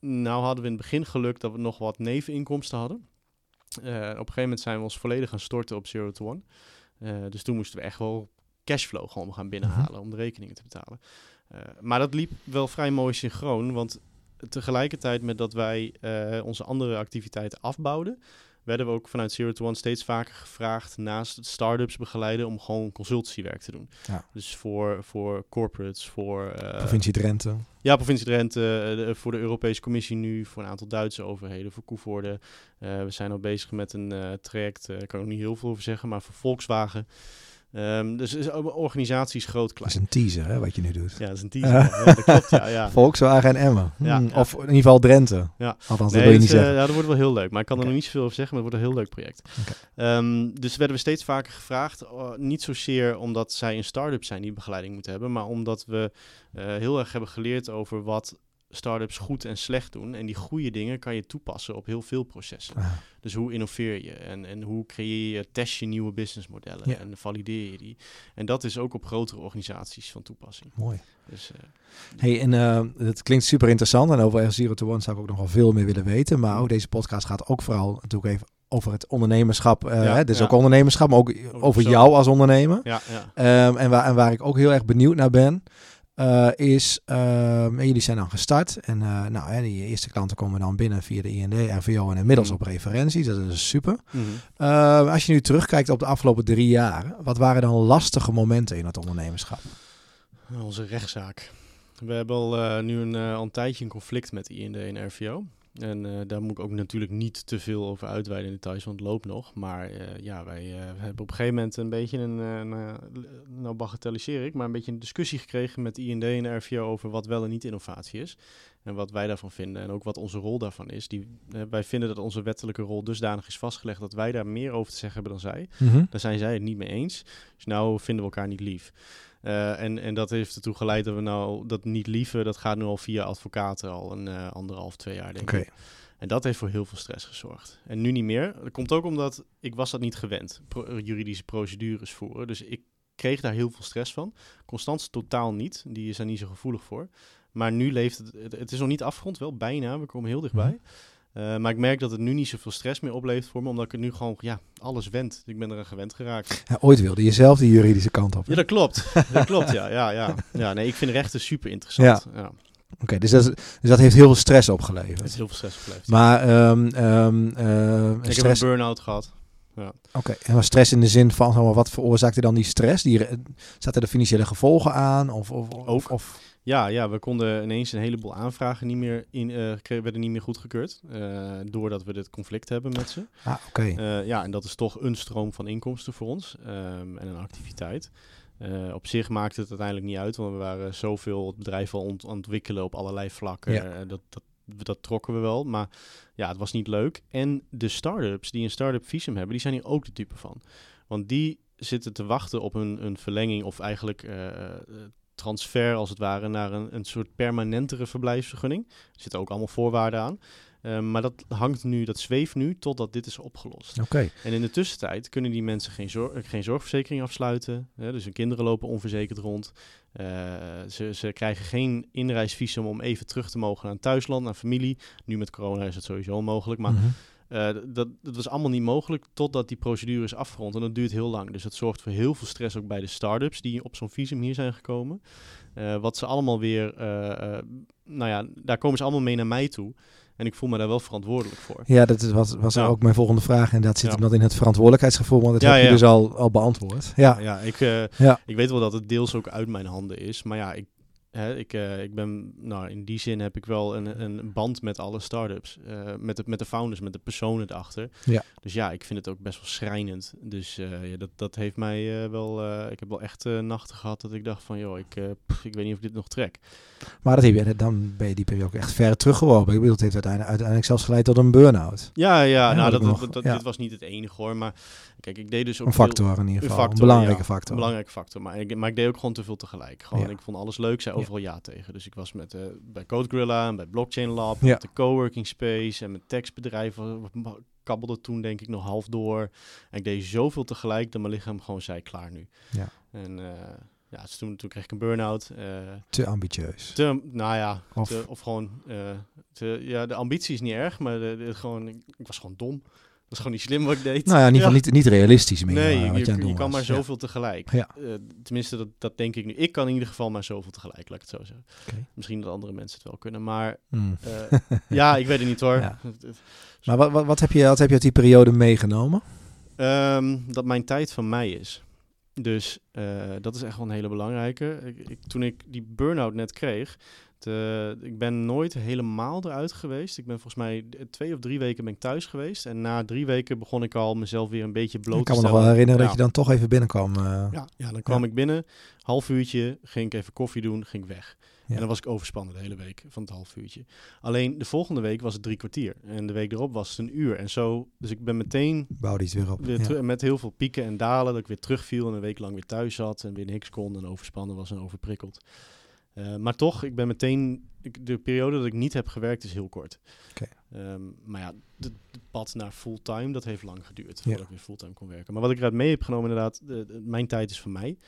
nou hadden we in het begin geluk dat we nog wat neveninkomsten hadden. Op een gegeven moment zijn we ons volledig gaan storten op Zero to One. Dus toen moesten we echt wel cashflow gewoon gaan binnenhalen om de rekeningen te betalen. Maar dat liep wel vrij mooi synchroon, want tegelijkertijd met dat wij eh, onze andere activiteiten afbouwden, werden we ook vanuit Zero to One steeds vaker gevraagd naast start-ups begeleiden om gewoon consultancywerk te doen. Ja. Dus voor, voor corporates, voor eh, provincie Drenthe. ja, provincie Drenthe, eh, de- voor de Europese Commissie nu, voor een aantal Duitse overheden, voor Koevoorde. We zijn al bezig met een traject, ik kan er niet heel veel over zeggen, maar voor Volkswagen. Ehm, dus is organisaties groot Dat klein. is een teaser, hè, wat je nu doet. Ja, dat is een teaser. ja, dat klopt, ja. ja. Volkswagen en Emmen. Hmm, ja. Of in ieder geval Drenthe. Ja. Althans, Nee, dat wil je niet eh, zeggen. ja, dat wordt wel heel leuk. Maar ik kan er nog niet zoveel over zeggen, maar het wordt een heel leuk project. Ehm, dus werden we steeds vaker gevraagd. eh, niet zozeer omdat zij een start-up zijn die begeleiding moeten hebben, maar omdat we eh, heel erg hebben geleerd over wat start-ups goed en slecht doen. En die goede dingen kan je toepassen op heel veel processen. Ah, Dus hoe innoveer je en, en hoe creëer je, test je nieuwe businessmodellen Ja. en valideer je die. En dat is ook op grotere organisaties van toepassing. mooi. Dus eh, Hey, en eh, het klinkt super interessant. En over Zero to One zou ik ook nog wel veel meer willen weten. Maar ook deze podcast gaat ook vooral natuurlijk even over het ondernemerschap. Uh, Ja, hè, dus ja. ook ondernemerschap, maar ook over jou als ondernemer. Ja, ja. Ehm, en, waar, en waar ik ook heel erg benieuwd naar ben, eh, is, ehm, jullie zijn dan gestart. En eh, nou, hè, die eerste klanten komen dan binnen via de IND, RVO en inmiddels Mhm. op referenties. Dat is super. Mhm. Ehm, als je nu terugkijkt op de afgelopen drie jaar, wat waren dan lastige momenten in het ondernemerschap? Onze rechtszaak. We hebben al eh, nu een, eh, al een tijdje een conflict met IND en RVO. En eh, daar moet ik ook natuurlijk niet te veel over uitweiden in details, want het loopt nog. Maar eh, ja, wij eh, hebben op een gegeven moment een beetje een, nou bagatelliseer ik, maar een beetje een discussie gekregen met IND en RVO over wat wel en niet innovatie is. En wat wij daarvan vinden en ook wat onze rol daarvan is. Die, wij vinden dat onze wettelijke rol dusdanig is vastgelegd dat wij daar meer over te zeggen hebben dan zij. Daar zijn zij het niet mee eens. Dus nou vinden we elkaar niet lief. Eh, en, en dat heeft ertoe geleid dat we nou dat niet lieven, dat gaat nu al via advocaten al een eh, anderhalf, twee jaar denk ik. En dat heeft voor heel veel stress gezorgd. En nu niet meer. Dat komt ook omdat ik was dat niet gewend, pro- juridische procedures voeren. Dus ik kreeg daar heel veel stress van. Constance totaal niet. Die is daar niet zo gevoelig voor. Maar nu leeft het, het, het is nog niet afgerond, wel bijna. We komen heel dichtbij. Eh, maar ik merk dat het nu niet zoveel stress meer oplevert voor me, omdat ik het nu gewoon, ja, alles wend. Ik ben eraan gewend geraakt. Ja, ooit wilde je zelf die juridische kant op. hè? Ja, dat klopt. dat klopt, ja. Ja, ja. ja nee, ik vind rechten super interessant. Ja. Oké, dus, dat dus dat heeft heel veel stress Het opgeleverd. heel veel stress opgeleverd. Maar ehm ehm eh, ik heb stress, een burn-out gehad. Oké, en was stress in de zin van, zeg maar, wat veroorzaakte dan die stress? Die, zaten er financiële gevolgen aan? Of, of, of, Ook. of Ja, ja, we konden ineens een heleboel aanvragen niet meer in, eh, werden niet meer goedgekeurd. eh doordat we dit conflict hebben met ze. ah, oké. Eh, ja, en dat is toch een stroom van inkomsten voor ons ehm, en een activiteit. Op zich maakte het uiteindelijk niet uit, want we waren zoveel het bedrijf al ont- ontwikkelen op allerlei vlakken. Ja. Dat, dat, dat trokken we wel, maar ja, het was niet leuk. En de start-ups die een start-up visum hebben, die zijn hier ook de type van. Want die zitten te wachten op een, een verlenging of eigenlijk transfer als het ware naar een, een soort permanentere verblijfsvergunning. Er zitten ook allemaal voorwaarden aan. Eh, maar dat hangt nu, dat zweeft nu totdat dit is opgelost. Oké. En in de tussentijd kunnen die mensen geen, zor- geen zorgverzekering afsluiten. Hè, dus hun kinderen lopen onverzekerd rond. Eh, ze, ze krijgen geen inreisvisum om even terug te mogen naar thuisland, naar familie. Nu met corona is het sowieso onmogelijk. Maar Mhm. Eh, dat, dat was allemaal niet mogelijk totdat die procedure is afgerond. En dat duurt heel lang. Dus dat zorgt voor heel veel stress ook bij de start-ups die op zo'n visum hier zijn gekomen. Eh, wat ze allemaal weer, eh, nou ja, daar komen ze allemaal mee naar mij toe. En ik voel me daar wel verantwoordelijk voor. Ja, dat was, was Ja. ook mijn volgende vraag. En dat zit Ja. hem dat in het verantwoordelijkheidsgevoel, want dat Ja, heb je dus al, al beantwoord. Ja, Ja, ik, ik weet wel dat het deels ook uit mijn handen is. Maar ja, ik, hè, ik, eh, ik ben, nou, in die zin heb ik wel een, een band met alle start-ups. eh, met, de, met de founders, met de personen erachter. Ja. Dus ja, ik vind het ook best wel schrijnend. Dus eh, ja, dat, dat heeft mij wel, ik heb wel echt nachten gehad dat ik dacht van, joh, ik, pff, ik weet niet of ik dit nog trek. maar dat heb je, dan ben je die periode ook echt ver teruggeworpen. Ik bedoel, het heeft uiteindelijk, uiteindelijk zelfs geleid tot een burn-out. Ja, ja, nou, dat dat, nog, dat, dat- ja. dit was niet het enige hoor. Maar kijk, ik deed dus ook Een veel- factor in ieder geval. Een, belangrijke ja. factor. Een belangrijke factor. Maar ik, maar ik deed ook gewoon te veel tegelijk. Gewoon, Ja. Ik vond alles leuk, zei overal ja tegen. Dus ik was met, eh, bij Code Gorilla en bij Blockchain Lab, met de coworking space en wa- wa- kabbelde toen denk ik nog half door. En ik deed zoveel tegelijk dat mijn lichaam gewoon zei klaar nu. Ja. En eh, ja, dus toen, toen kreeg ik een burn-out. eh, Te ambitieus. te, nou ja, Of- te- of gewoon, te, ja, de ambitie is niet erg, maar de, de- gewoon, ik, ik was gewoon dom. Dat is gewoon niet slim wat ik deed. Nou ja, in ieder geval niet, niet realistisch meer. Nee, eh, je, je kan maar zoveel tegelijk. Ja. Eh, tenminste, dat, dat denk ik nu. Ik kan in ieder geval maar zoveel tegelijk, laat ik het zo zeggen. Misschien dat andere mensen het wel kunnen, maar Ja. Mm. eh, ja, ik weet het niet hoor. Maar wat, wat, wat, heb je, wat heb je uit die periode meegenomen? Ehm, dat mijn tijd van mij is. Dus dat is echt wel een hele belangrijke. Ik, ik, toen ik die burn-out net kreeg, te- ik ben nooit helemaal eruit geweest. Ik ben volgens mij twee of drie weken ben ik thuis geweest. En na drie weken begon ik al mezelf weer een beetje bloot Ik te kan me nog stellen. wel herinneren Ja. dat je dan toch even binnenkwam. eh. Ja, ja dan kwam ik binnen, half uurtje, ging ik even koffie doen, ging ik weg. Ja. En dan was ik overspannen de hele week van het half uurtje. Alleen de volgende week was het drie kwartier. En de week erop was het een uur. En zo, dus ik ben meteen Bouwde iets weer op. weer Ja. met heel veel pieken en dalen. Dat ik weer terugviel en een week lang weer thuis zat. En weer niks kon en overspannen was en overprikkeld. Eh, maar toch, ik ben meteen... ik- de periode dat ik niet heb gewerkt is heel kort. Ehm, maar ja, het pad naar fulltime, dat heeft lang geduurd. Ja. Voordat ik weer fulltime kon werken. Maar wat ik eruit mee heb genomen inderdaad, de- de- mijn tijd is van mij.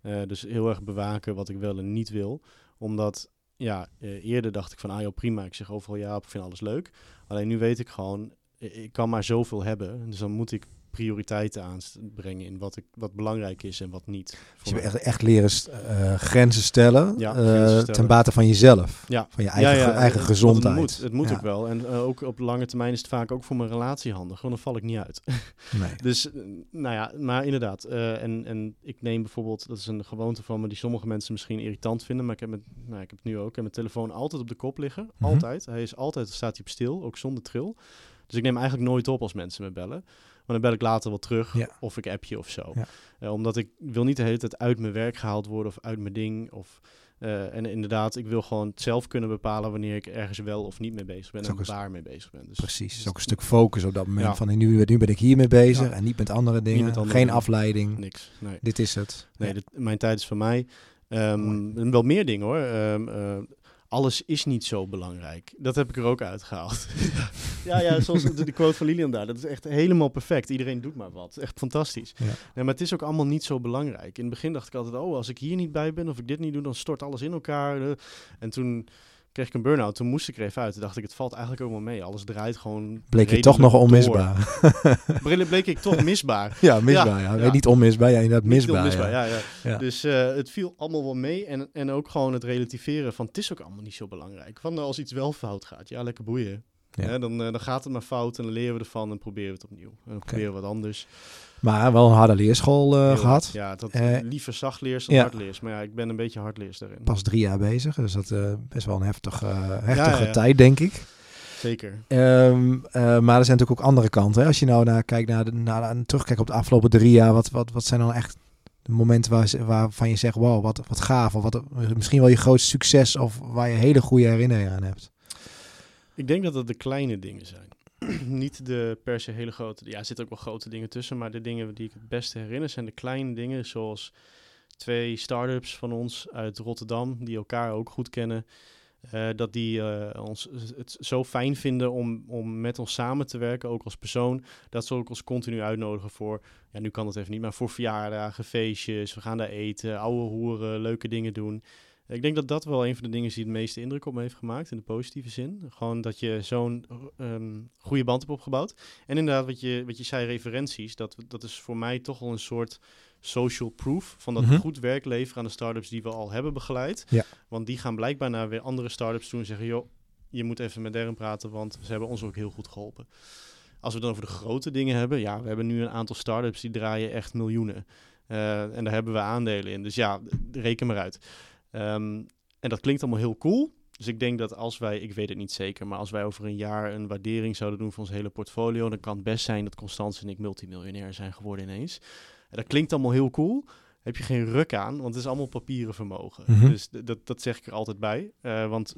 Eh, dus heel erg bewaken wat ik wel en niet wil. Omdat, ja, eh, eerder dacht ik van, ah joh, prima. Ik zeg overal ja, ik vind alles leuk. Alleen nu weet ik gewoon, ik kan maar zoveel hebben. Dus dan moet ik prioriteiten aanbrengen in wat, ik, wat belangrijk is en wat niet. Dus je mij. echt, echt leren st- eh, grenzen stellen, Ja, eh, grenzen stellen. ten bate van jezelf. Ja. Van je eigen, Ja, ja, ge- eigen gezondheid. Het moet, het moet ook wel. En eh, ook op lange termijn is het vaak ook voor mijn relatie handig. Want dan val ik niet uit. Nee. Dus, nou ja, maar inderdaad. en, en ik neem bijvoorbeeld, dat is een gewoonte van me die sommige mensen misschien irritant vinden. Maar ik heb, het, nou, ik heb het nu ook. Heb mijn telefoon altijd op de kop liggen. Mhm. Altijd. Hij is altijd, staat hij op stil, ook zonder tril. Dus ik neem eigenlijk nooit op als mensen me bellen. Maar dan bel ik later wel terug. Ja. Of ik app je of zo. Ja. Eh, omdat ik wil niet de hele tijd uit mijn werk gehaald worden of uit mijn ding. Of, eh, en inderdaad, ik wil gewoon zelf kunnen bepalen wanneer ik ergens wel of niet mee bezig ben. En waar mee bezig ben. Dus, Precies, het is ook een stuk focus op dat moment. Ja. Van nu, nu ben ik hiermee bezig en niet met andere dingen. met andere Geen dingen. afleiding. Niks. Nee. Dit is het. Nee, dit- mijn tijd is van mij. En wel meer dingen hoor. Ehm, eh, alles is niet zo belangrijk. Dat heb ik er ook uitgehaald. ja, ja, zoals de, de quote van Lilian daar. Dat is echt helemaal perfect. Iedereen doet maar wat. Echt fantastisch. Ja. Nee, maar het is ook allemaal niet zo belangrijk. In het begin dacht ik altijd, oh, als ik hier niet bij ben of ik dit niet doe, dan stort alles in elkaar. eh. En toen kreeg ik een burn-out. Toen moest ik er even uit. Toen dacht ik, het valt eigenlijk ook wel mee. Alles draait gewoon Bleek je toch nog onmisbaar. Bleek- ik toch misbaar. ja, misbaar. Ja, niet onmisbaar, ja, inderdaad misbaar. onmisbaar, ja. ja, ja. Ja. Dus eh, het viel allemaal wel mee. En, en ook gewoon het relativeren van het is ook allemaal niet zo belangrijk. Van eh, als iets wel fout gaat, ja, lekker boeien. Ja. Dan, eh, dan gaat het maar fout en dan leren we ervan en proberen we het opnieuw. En dan proberen we wat anders. Maar wel een harde leerschool eh, gehad. Ja, dat Eh, liever zachtleers dan ja. hardleers. Maar ja, ik ben een beetje hardleers daarin. Pas drie jaar bezig, dus dat is best wel een heftige, heftige tijd, denk ik. Zeker. Ehm, eh, maar er zijn natuurlijk ook andere kanten. Hè? Als je nou naar, kijkt naar, de, naar terugkijkt op de afgelopen drie jaar, wat, wat, wat zijn dan echt de momenten waar, waarvan je zegt, wow, wat, wat gaaf. Of wat, misschien wel je grootste succes of waar je hele goede herinneringen aan hebt. Ik denk dat het de kleine dingen zijn. Niet de per se hele grote. Ja, er zitten ook wel grote dingen tussen. Maar de dingen die ik het beste herinner zijn de kleine dingen. Zoals twee start-ups van ons uit Rotterdam. Die elkaar ook goed kennen. eh, dat die eh, ons het zo fijn vinden om, om met ons samen te werken. Ook als persoon. Dat ze ook ons continu uitnodigen voor. Ja, nu kan het even niet. Maar voor verjaardagen, feestjes. We gaan daar eten. Oude hoeren. Leuke dingen doen. Ik denk dat dat wel een van de dingen is die het meeste indruk op me heeft gemaakt in de positieve zin. Gewoon dat je zo'n ehm, goede band hebt opgebouwd. En inderdaad, wat je, wat je zei, referenties, dat, dat is voor mij toch wel een soort social proof van dat Mhm. we goed werk leveren aan de start-ups die we al hebben begeleid. Ja. Want die gaan blijkbaar naar weer andere start-ups toe en zeggen, joh, je moet even met Darren praten, want ze hebben ons ook heel goed geholpen. Als we dan over de grote dingen hebben, ja, we hebben nu een aantal start-ups die draaien echt miljoenen. Eh, en daar hebben we aandelen in. Dus ja, reken maar uit. Ehm, en dat klinkt allemaal heel cool. Dus ik denk dat als wij, ik weet het niet zeker, maar als wij over een jaar een waardering zouden doen van ons hele portfolio, dan kan het best zijn dat Constance en ik multimiljonair zijn geworden ineens. En dat klinkt allemaal heel cool. Heb je geen ruk aan, want het is allemaal papieren vermogen. Mhm. Dus dat, dat zeg ik er altijd bij. Eh, want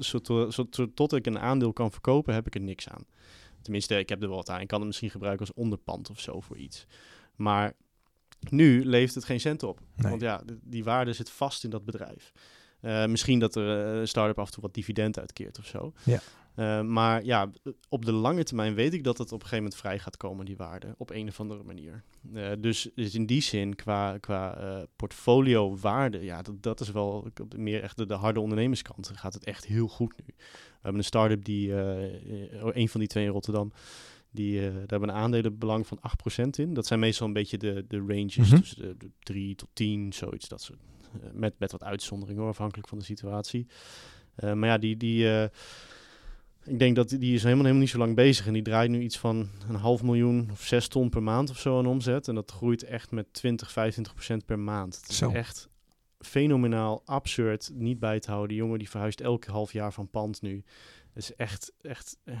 tot ik een aandeel kan verkopen, heb ik er niks aan. Tenminste, ik heb er wel wat aan. Ik kan het misschien gebruiken als onderpand of zo voor iets. Maar nu leeft het geen cent op. Nee. Want ja, die waarde zit vast in dat bedrijf. Eh, misschien dat er eh, een start-up af en toe wat dividend uitkeert of zo. Ja. Eh, maar ja, op de lange termijn weet ik dat het op een gegeven moment vrij gaat komen, die waarde, op een of andere manier. Dus, dus in die zin, qua, qua eh, portfolio waarde, ja, dat, dat is wel meer echt de, de harde ondernemerskant. Gaat het echt heel goed nu. We hebben een start-up die, een van die twee in Rotterdam, die, daar hebben een aandelenbelang van 8% in. Dat zijn meestal een beetje de, de ranges, tussen de, de 3 tot 10, zoiets. Dat soort, met, met wat uitzonderingen hoor, afhankelijk van de situatie. Eh, maar ja, die, die, eh, ik denk dat die- die is helemaal, helemaal niet zo lang bezig. En die draait nu iets van een half miljoen of zes ton per maand of zo aan omzet. En dat groeit echt met 20, 25 procent per maand. Het is Zo. echt fenomenaal, absurd, niet bij te houden. Die jongen die verhuist elk half jaar van pand nu. Het is echt, echt eh,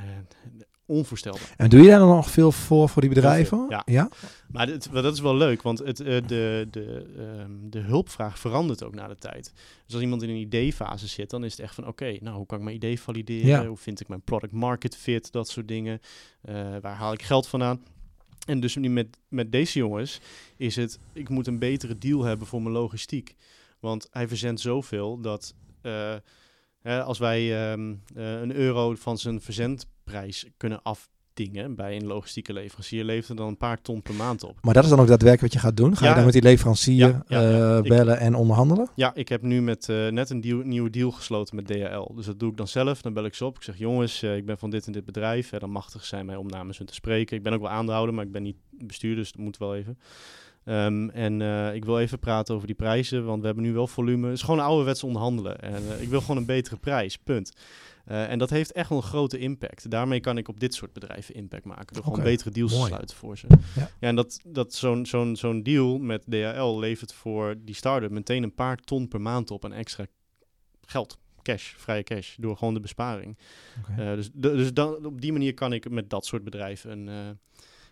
onvoorstelbaar. En doe je daar dan nog veel voor voor die bedrijven? Ja. ja? Maar dit, dat is wel leuk, want het, eh, de, de, ehm, de hulpvraag verandert ook na de tijd. Dus als iemand in een ideefase zit, dan is het echt van... oké, nou, hoe kan ik mijn idee valideren? Ja. Hoe vind ik mijn product market fit? Dat soort dingen. Eh, waar haal ik geld vandaan? En dus nu met, met deze jongens is het... ik moet een betere deal hebben voor mijn logistiek. Want hij verzendt zoveel dat... eh, hè, als wij ehm, eh, een euro van zijn verzendprijs kunnen af dingen bij een logistieke leverancier levert er dan een paar ton per maand op. Maar dat is dan ook daadwerkelijk wat je gaat doen? Ga je dan met die leverancier Ja, ja, ja. eh, Ik- bellen en onderhandelen? Ja, ik heb nu met, net een deal, nieuwe deal gesloten met DHL. Dus dat doe ik dan zelf. Dan bel ik ze op. Ik zeg, jongens, ik ben van dit en dit bedrijf. Dan machtig zijn mij om namens hun te spreken. Ik ben ook wel aandeelhouder, maar ik ben niet bestuurder, dus dat moet wel even. Ehm, en eh, ik wil even praten over die prijzen, want we hebben nu wel volume. Het is gewoon ouderwets onderhandelen. En eh, ik wil gewoon een betere prijs, punt. Eh, en dat heeft echt wel een grote impact. Daarmee kan ik op dit soort bedrijven impact maken. Door gewoon betere deals mooi. te sluiten voor ze. Ja. Ja, en dat, dat zo'n zo'n zo'n deal met DHL levert voor die start-up meteen een paar ton per maand op aan extra geld. Cash, vrije cash, door gewoon de besparing. Dus dus dan, op die manier kan ik met dat soort bedrijven... Een,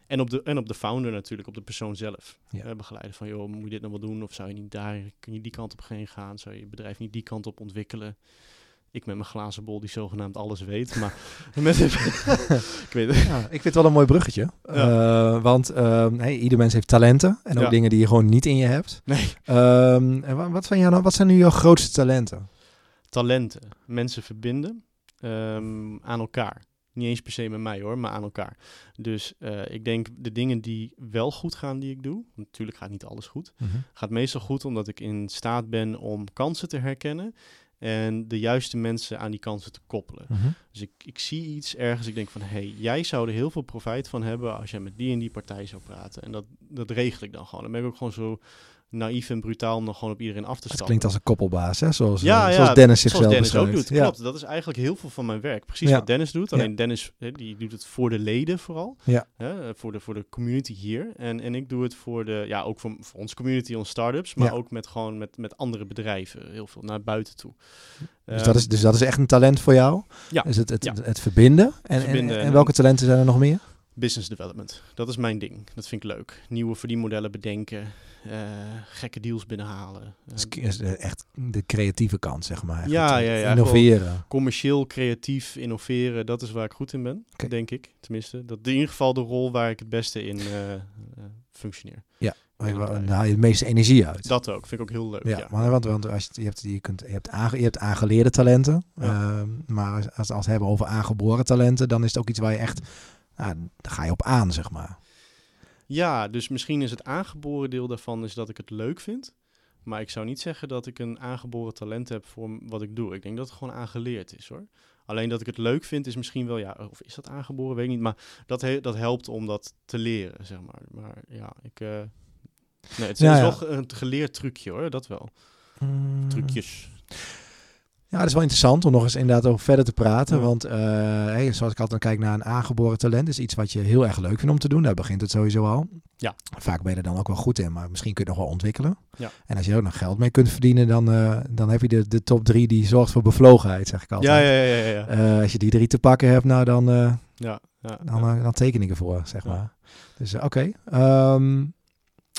en, op de, en op de founder natuurlijk, op de persoon zelf. Ja. eh, begeleiden van, joh, moet je dit nou wel doen? Of zou je niet daar, kun je die kant op heen gaan? Zou je je bedrijf niet die kant op ontwikkelen? Ik met mijn glazen bol die zogenaamd alles weet. Maar met, ik weet het. Ja, ik vind het wel een mooi bruggetje. Eh, want ehm, hey, ieder mens heeft talenten en ook Ja. dingen die je gewoon niet in je hebt. Nee. Ehm, en wa- wat, zijn jou nou, wat zijn nu jouw grootste talenten? talenten, mensen verbinden ehm, aan elkaar. Niet eens per se met mij hoor, maar aan elkaar. Dus eh, ik denk de dingen die wel goed gaan die ik doe, natuurlijk gaat niet alles goed, gaat meestal goed omdat ik in staat ben om kansen te herkennen en de juiste mensen aan die kansen te koppelen. Mhm. Dus ik, ik zie iets ergens, ik denk van, hé, hey, jij zou er heel veel profijt van hebben als jij met die en die partij zou praten. En dat, dat regel ik dan gewoon. Dan ben ik ook gewoon zo naïef en brutaal om dan gewoon op iedereen af te Het stappen. klinkt als een koppelbaas, hè? Zoals, Ja, eh, ja, zoals Dennis Zoals zichzelf Dennis ook doet, Ja. klopt. Dat is eigenlijk heel veel van mijn werk. Precies wat Dennis doet. Alleen Dennis, die doet het voor de leden vooral. Ja. Voor, de, voor de community hier. En, en ik doe het voor de, ja, ook voor, voor onze community, onze startups. Maar ook met gewoon met, met andere bedrijven. Heel veel naar buiten toe. Dus, Ehm, dat is, dus dat is echt een talent voor jou? Ja. Is het, het, verbinden? En, en- Verbinden en, en- welke talenten zijn er nog meer? Business development. Dat is mijn ding. Dat vind ik leuk. Nieuwe verdienmodellen bedenken. eh, gekke deals binnenhalen. eh, Is- eh, echt de creatieve kant, zeg maar. Ja, ja, ja, Innoveren. commercieel, creatief, innoveren, dat is waar ik goed in ben, denk ik. Tenminste, dat is in ieder geval de rol waar ik het beste in eh, functioneer. Waar Ja. Daar haal je de meeste energie uit. Dat ook, vind ik ook heel leuk. ja, Ja, maar want, want als je, je, hebt, je, kunt, je, hebt aange, je hebt aangeleerde talenten. Ja. ehm, maar als, als we het hebben over aangeboren talenten, dan is het ook iets waar je echt... Nou, daar ga je op aan, zeg maar. Ja, dus misschien is het aangeboren deel daarvan is dat ik het leuk vind. Maar ik zou niet zeggen dat ik een aangeboren talent heb voor wat ik doe. Ik denk dat het gewoon aangeleerd is hoor. Alleen dat ik het leuk vind is misschien wel, ja, of is dat aangeboren, weet ik niet. Maar dat, he- dat helpt om dat te leren, zeg maar. Maar ja, ik... eh, nee, het is ja. wel een geleerd trucje hoor, dat wel. Mm. Trucjes. Ja, dat is wel interessant om nog eens inderdaad over verder te praten. Ja. Want eh, hey, zoals ik altijd kijk naar een aangeboren talent, is iets wat je heel erg leuk vindt om te doen. Daar begint het sowieso al. Ja. Vaak ben je er dan ook wel goed in, maar misschien kun je het nog wel ontwikkelen. Ja. En als je er ook nog geld mee kunt verdienen, dan, eh, dan heb je de, de top drie die zorgt voor bevlogenheid, zeg ik altijd. Ja, ja, ja, ja. ja. Eh, als je die drie te pakken hebt, nou dan, ja, ja, dan, dan teken ik ervoor, zeg maar. Dus oké. Ehm,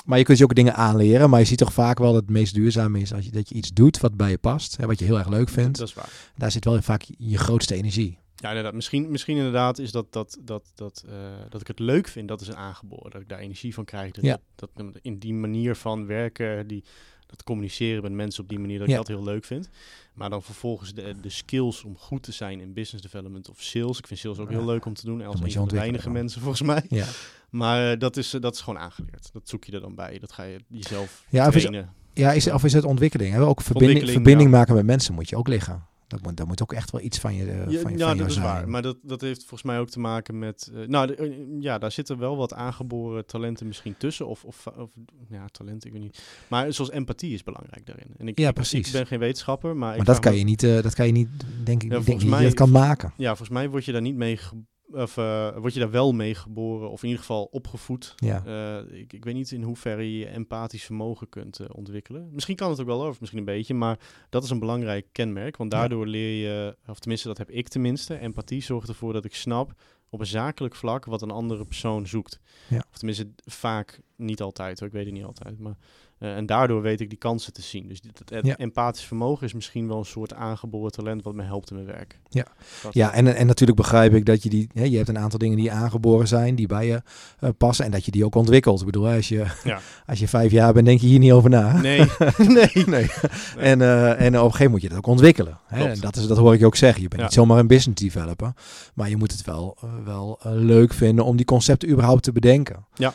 maar je kunt je ook dingen aanleren. Maar je ziet toch vaak wel dat het meest duurzame is als je, dat je iets doet wat bij je past. Hè, wat je heel erg leuk vindt. Dat is waar. Daar zit wel vaak je grootste energie. Ja, inderdaad. Misschien, misschien inderdaad is dat, dat, dat, dat, eh, dat ik het leuk vind, dat is een aangeboren. Dat ik daar energie van krijg. Dat, Ja. dat, dat in die manier van werken, die, dat communiceren met mensen op die manier, dat Ja. ik dat heel leuk vind. Maar dan vervolgens de, de skills om goed te zijn in business development of sales. Ik vind sales ook heel Ja. leuk om te doen. Als een van de weinige dan. mensen volgens mij. Ja, Maar eh, dat, is, eh, dat is gewoon aangeleerd. Dat zoek je er dan bij. Dat ga je jezelf Ja, of is- ja is, of is het ontwikkeling? Hè? Ook verbinding, verbinding maken met mensen moet je ook liggen. Dat moet, dat moet ook echt wel iets van je, eh, Ja, van, je- ja, van jou dat is zijn. waar. Maar dat, dat heeft volgens mij ook te maken met... eh, nou, de- eh, ja, daar zitten wel wat aangeboren talenten misschien tussen. Of, of, of ja, talent, ik weet niet. Maar zoals empathie is belangrijk daarin. En ik, Ja, precies. Ik ben geen wetenschapper, maar... ik Maar dat kan me- je niet, eh, dat kan je niet, denk ik, Ja, denk niet mij- dat kan maken. Ja, volgens mij word je daar niet mee... of eh, word je daar wel mee geboren, of in ieder geval opgevoed. Ja. Eh, ik, ik weet niet in hoeverre je empathisch vermogen kunt eh, ontwikkelen. Misschien kan het ook wel, of misschien een beetje, maar dat is een belangrijk kenmerk. Want Ja. daardoor leer je, of tenminste dat heb ik tenminste, empathie zorgt ervoor dat ik snap op een zakelijk vlak wat een andere persoon zoekt. Ja. Of tenminste vaak, niet altijd hoor, ik weet het niet altijd. Maar Eh, en daardoor weet ik die kansen te zien. Dus dit, het Ja. empathisch vermogen is misschien wel een soort aangeboren talent wat me helpt in mijn werk. Ja. Dat- Ja, en, en natuurlijk begrijp ik dat je die, hè, je hebt een aantal dingen die aangeboren zijn, die bij je eh, passen en dat je die ook ontwikkelt. Ik bedoel, als je, Ja. als je vijf jaar bent, denk je hier niet over na. Nee, nee. nee. En, eh, en op een gegeven moment moet je dat ook ontwikkelen. Hè? En dat, is, dat hoor ik je ook zeggen. Je bent Ja. niet zomaar een business developer. Maar je moet het wel, wel leuk vinden om die concepten überhaupt te bedenken. Ja.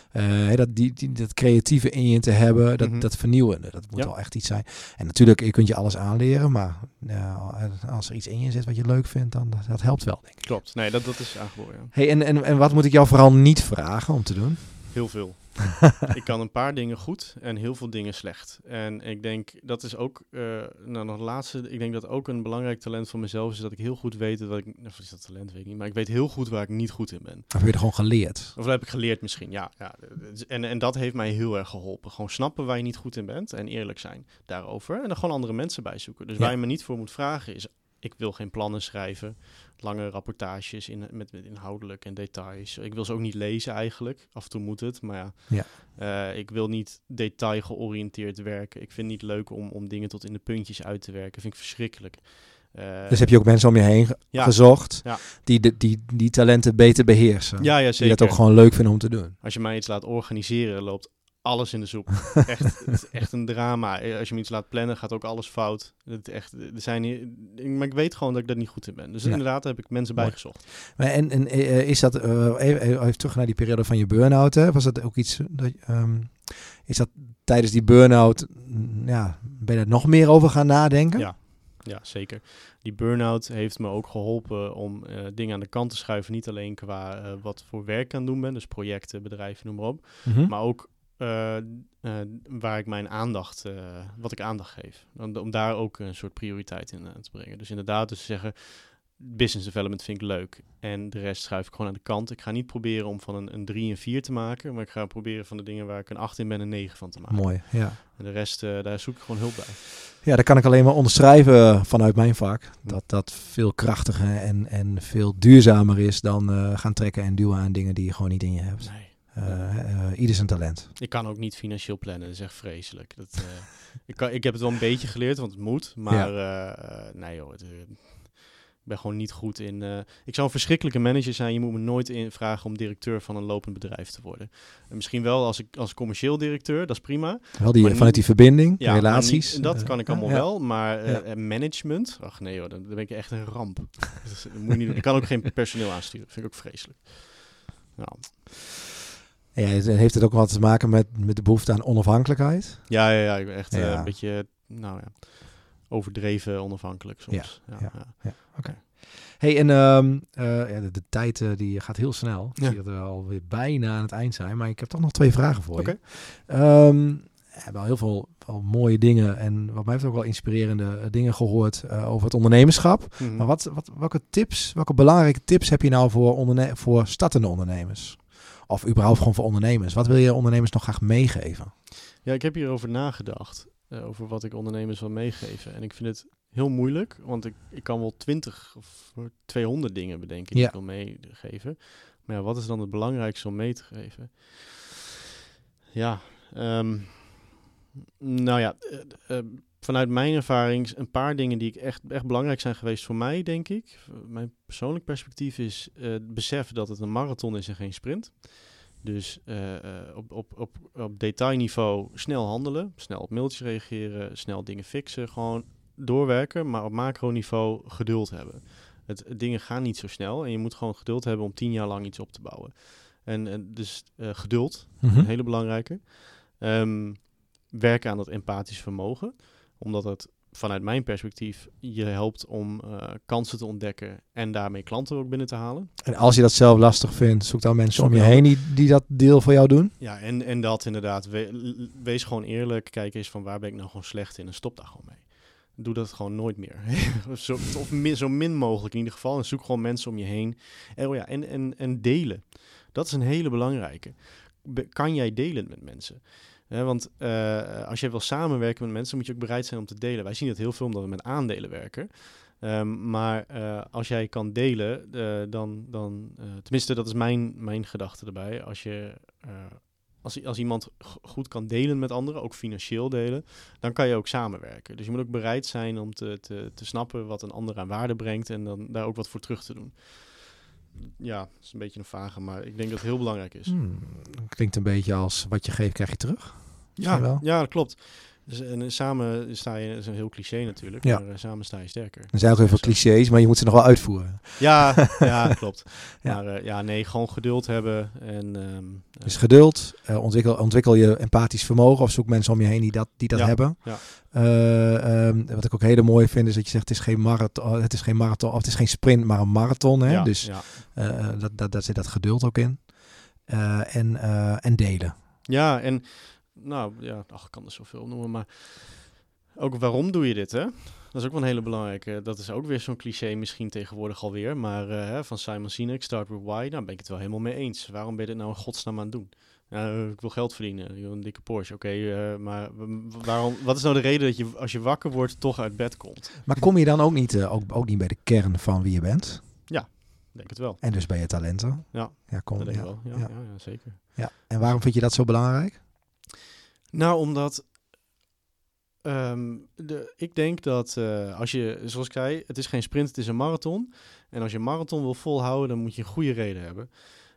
Dat, die, die, dat creatieve in je te hebben, dat, Mhm. dat vernieuwende. Dat moet Ja. wel echt iets zijn. En natuurlijk, je kunt je alles aanleren. Maar ja, als er iets in je zit wat je leuk vindt, dan dat, dat helpt wel, denk ik. Klopt. Nee, dat, dat is aangeboren. ja. Hey, en, en, en wat moet ik jou vooral niet vragen om te doen? Heel veel. ik kan een paar dingen goed en heel veel dingen slecht. En ik denk dat is ook, eh, nou nog het laatste, ik denk dat ook een belangrijk talent van mezelf is dat ik heel goed weet dat ik, of is dat talent weet ik niet, maar ik weet heel goed waar ik niet goed in ben. Of heb je er gewoon geleerd? Of dat heb ik geleerd misschien, ja. ja. En, en dat heeft mij heel erg geholpen. Gewoon snappen waar je niet goed in bent en eerlijk zijn daarover. En dan gewoon andere mensen bij zoeken. Dus Ja. waar je me niet voor moet vragen is, ik wil geen plannen schrijven, lange rapportages in, met, met inhoudelijk en details. Ik wil ze ook niet lezen eigenlijk. Af en toe moet het, maar ja. Ja. Eh, ik wil niet detail georiënteerd werken. Ik vind het niet leuk om, om dingen tot in de puntjes uit te werken. vind ik verschrikkelijk. Eh, Dus heb je ook mensen om je heen ge- ja. gezocht Ja. die, de, die die talenten beter beheersen? ja, ja, Die zeker. dat ook gewoon leuk vinden om te doen. Als je mij iets laat organiseren, loopt alles in de soep. echt, het is echt een drama. Eh, Als je me iets laat plannen, gaat ook alles fout. Het echt, er zijn hier, maar ik weet gewoon dat ik daar niet goed in ben. Dus Ja. inderdaad heb ik mensen Mooi. bijgezocht. Maar en, en eh, is dat, eh, even, even terug naar die periode van je burn-out, hè? was dat ook iets, dat, ehm, is dat tijdens die burn-out, mm, ja, ben je er nog meer over gaan nadenken? Ja. Ja, zeker. Die burn-out heeft me ook geholpen om eh, dingen aan de kant te schuiven. Niet alleen qua eh, wat voor werk aan het doen ben, dus projecten, bedrijven, noem maar op. Mhm. Maar ook eh, eh, waar ik mijn aandacht, eh, wat ik aandacht geef. Om, om daar ook een soort prioriteit in te brengen. Dus inderdaad, dus zeggen, business development vind ik leuk. En de rest schuif ik gewoon aan de kant. Ik ga niet proberen om van een, een 3 en 4 te maken. Maar ik ga proberen van de dingen waar ik een 8 in ben, een 9 van te maken. Mooi, ja. En de rest, daar zoek ik gewoon hulp bij. Ja, dat kan ik alleen maar onderschrijven vanuit mijn vak. Dat dat veel krachtiger en, en veel duurzamer is dan gaan trekken en duwen aan dingen die je gewoon niet in je hebt. Nee. Eh eh, ieder zijn talent. Ik kan ook niet financieel plannen, dat is echt vreselijk. Dat, eh, ik, kan, ik heb het wel een beetje geleerd, want het moet. Maar nee joh, het, ik ben gewoon niet goed in... ik zou een verschrikkelijke manager zijn. Je moet me nooit in vragen om directeur van een lopend bedrijf te worden. En misschien wel als, ik, als commercieel directeur, dat is prima. Wel die, vanuit die verbinding, Ja, relaties. niet- dat kan ik allemaal ja. wel, maar Ja. eh, management, ach nee hoor, dan, dan ben ik echt een ramp. dat, dat moet je niet. Ik kan ook geen personeel aansturen, vind ik ook vreselijk. Nou, Ja, heeft het ook wat te maken met, met de behoefte aan onafhankelijkheid? ja, ja, ja, ik ben echt eh, een beetje, nou ja, overdreven onafhankelijk soms. Ja, ja. ja. Hey, en ehm, eh, ja, de, de tijd eh, die gaat heel snel. Ik zie dat we alweer bijna aan het eind zijn. Maar ik heb toch nog twee vragen voor Oké. je. Ehm, we hebben al heel veel wel mooie dingen en wat mij betreft ook wel inspirerende dingen gehoord eh, over het ondernemerschap. Mhm. Maar wat, wat, welke tips, welke belangrijke tips heb je nou voor, onderne voor startende ondernemers? Of überhaupt gewoon voor ondernemers? Wat wil je ondernemers nog graag meegeven? Ja, ik heb hierover nagedacht. eh, over wat ik ondernemers wil meegeven. En ik vind het heel moeilijk, want ik, ik kan wel 20 of 200 dingen bedenken die Ja. ik wil meegeven. Maar ja, wat is dan het belangrijkste om mee te geven? Ja, ehm, nou ja, eh, eh, vanuit mijn ervaring, een paar dingen die ik echt, echt belangrijk zijn geweest voor mij, denk ik. Mijn persoonlijk perspectief is eh, het besef dat het een marathon is en geen sprint. Dus eh, eh, op, op, op, op detailniveau snel handelen, snel op mailtjes reageren, snel dingen fixen, gewoon doorwerken, maar op macroniveau geduld hebben. Het, dingen gaan niet zo snel en je moet gewoon geduld hebben om tien jaar lang iets op te bouwen. En, en dus geduld, Mhm. een hele belangrijke. Ehm, werken aan dat empathisch vermogen, omdat het vanuit mijn perspectief je helpt om eh, kansen te ontdekken en daarmee klanten ook binnen te halen. En als je dat zelf lastig vindt, zoek dan mensen Zoek om je heen die, die dat deel voor jou doen. Ja, en, en dat inderdaad. We- wees gewoon eerlijk. Kijk eens van waar ben ik nou gewoon slecht in en stop daar gewoon mee. Doe dat gewoon nooit meer. Of zo, of min, zo min mogelijk in ieder geval. En zoek gewoon mensen om je heen. En, oh ja, en, en, en delen. Dat is een hele belangrijke. Be- kan jij delen met mensen? Want eh, als je wil samenwerken met mensen, moet je ook bereid zijn om te delen. Wij zien het heel veel omdat we met aandelen werken. Ehm, maar eh, als jij kan delen, eh, dan, dan tenminste, dat is mijn, mijn gedachte erbij. Als je, als, als iemand goed kan delen met anderen, ook financieel delen, dan kan je ook samenwerken. Dus je moet ook bereid zijn om te, te, te snappen wat een ander aan waarde brengt en dan daar ook wat voor terug te doen. Ja, dat is een beetje een vage, maar ik denk dat het heel belangrijk is. Hmm, klinkt een beetje als wat je geeft, krijg je terug. Ja, wel. ja, dat klopt. Dus, en eh, samen sta je, dat is een heel cliché natuurlijk, Ja. maar eh, samen sta je sterker. Er zijn ook heel veel clichés, maar je moet ze nog wel uitvoeren. Ja, ja, klopt. Ja. Maar eh, ja, nee, gewoon geduld hebben en ehm, eh, Dus geduld, eh, ontwikkel, ontwikkel je empathisch vermogen of zoek mensen om je heen die dat, die dat Ja, hebben. ja. Eh, ehm, wat ik ook hele mooi vind is dat je zegt het is geen marathon, het is geen marathon of het is geen sprint, maar een marathon. Hè? dus eh, dat, dat, dat zit dat geduld ook in. Eh, en, eh, en delen. Ja, en nou ja, ach, ik kan er zoveel noemen, maar ook waarom doe je dit, hè? Dat is ook wel een hele belangrijke. Dat is ook weer zo'n cliché misschien tegenwoordig alweer, maar eh, van Simon Sinek, Start With Why, daar ben ik het wel helemaal mee eens. Waarom ben je dit nou in godsnaam aan het doen? Ja, eh, ik wil geld verdienen, een dikke Porsche. Oké, eh, maar waarom, wat is nou de reden dat je als je wakker wordt toch uit bed komt? Maar kom je dan ook niet, ook, ook niet bij de kern van wie je bent? Ik denk het wel. En dus bij je talenten? Ja, ja, kom, Dat denk ja, wel. Ja, ja. ja. Ja, zeker. ja. En waarom vind je dat zo belangrijk? Nou, omdat ehm, de, ik denk dat eh, als je, zoals ik zei, het is geen sprint, het is een marathon. En als je een marathon wil volhouden, dan moet je een goede reden hebben.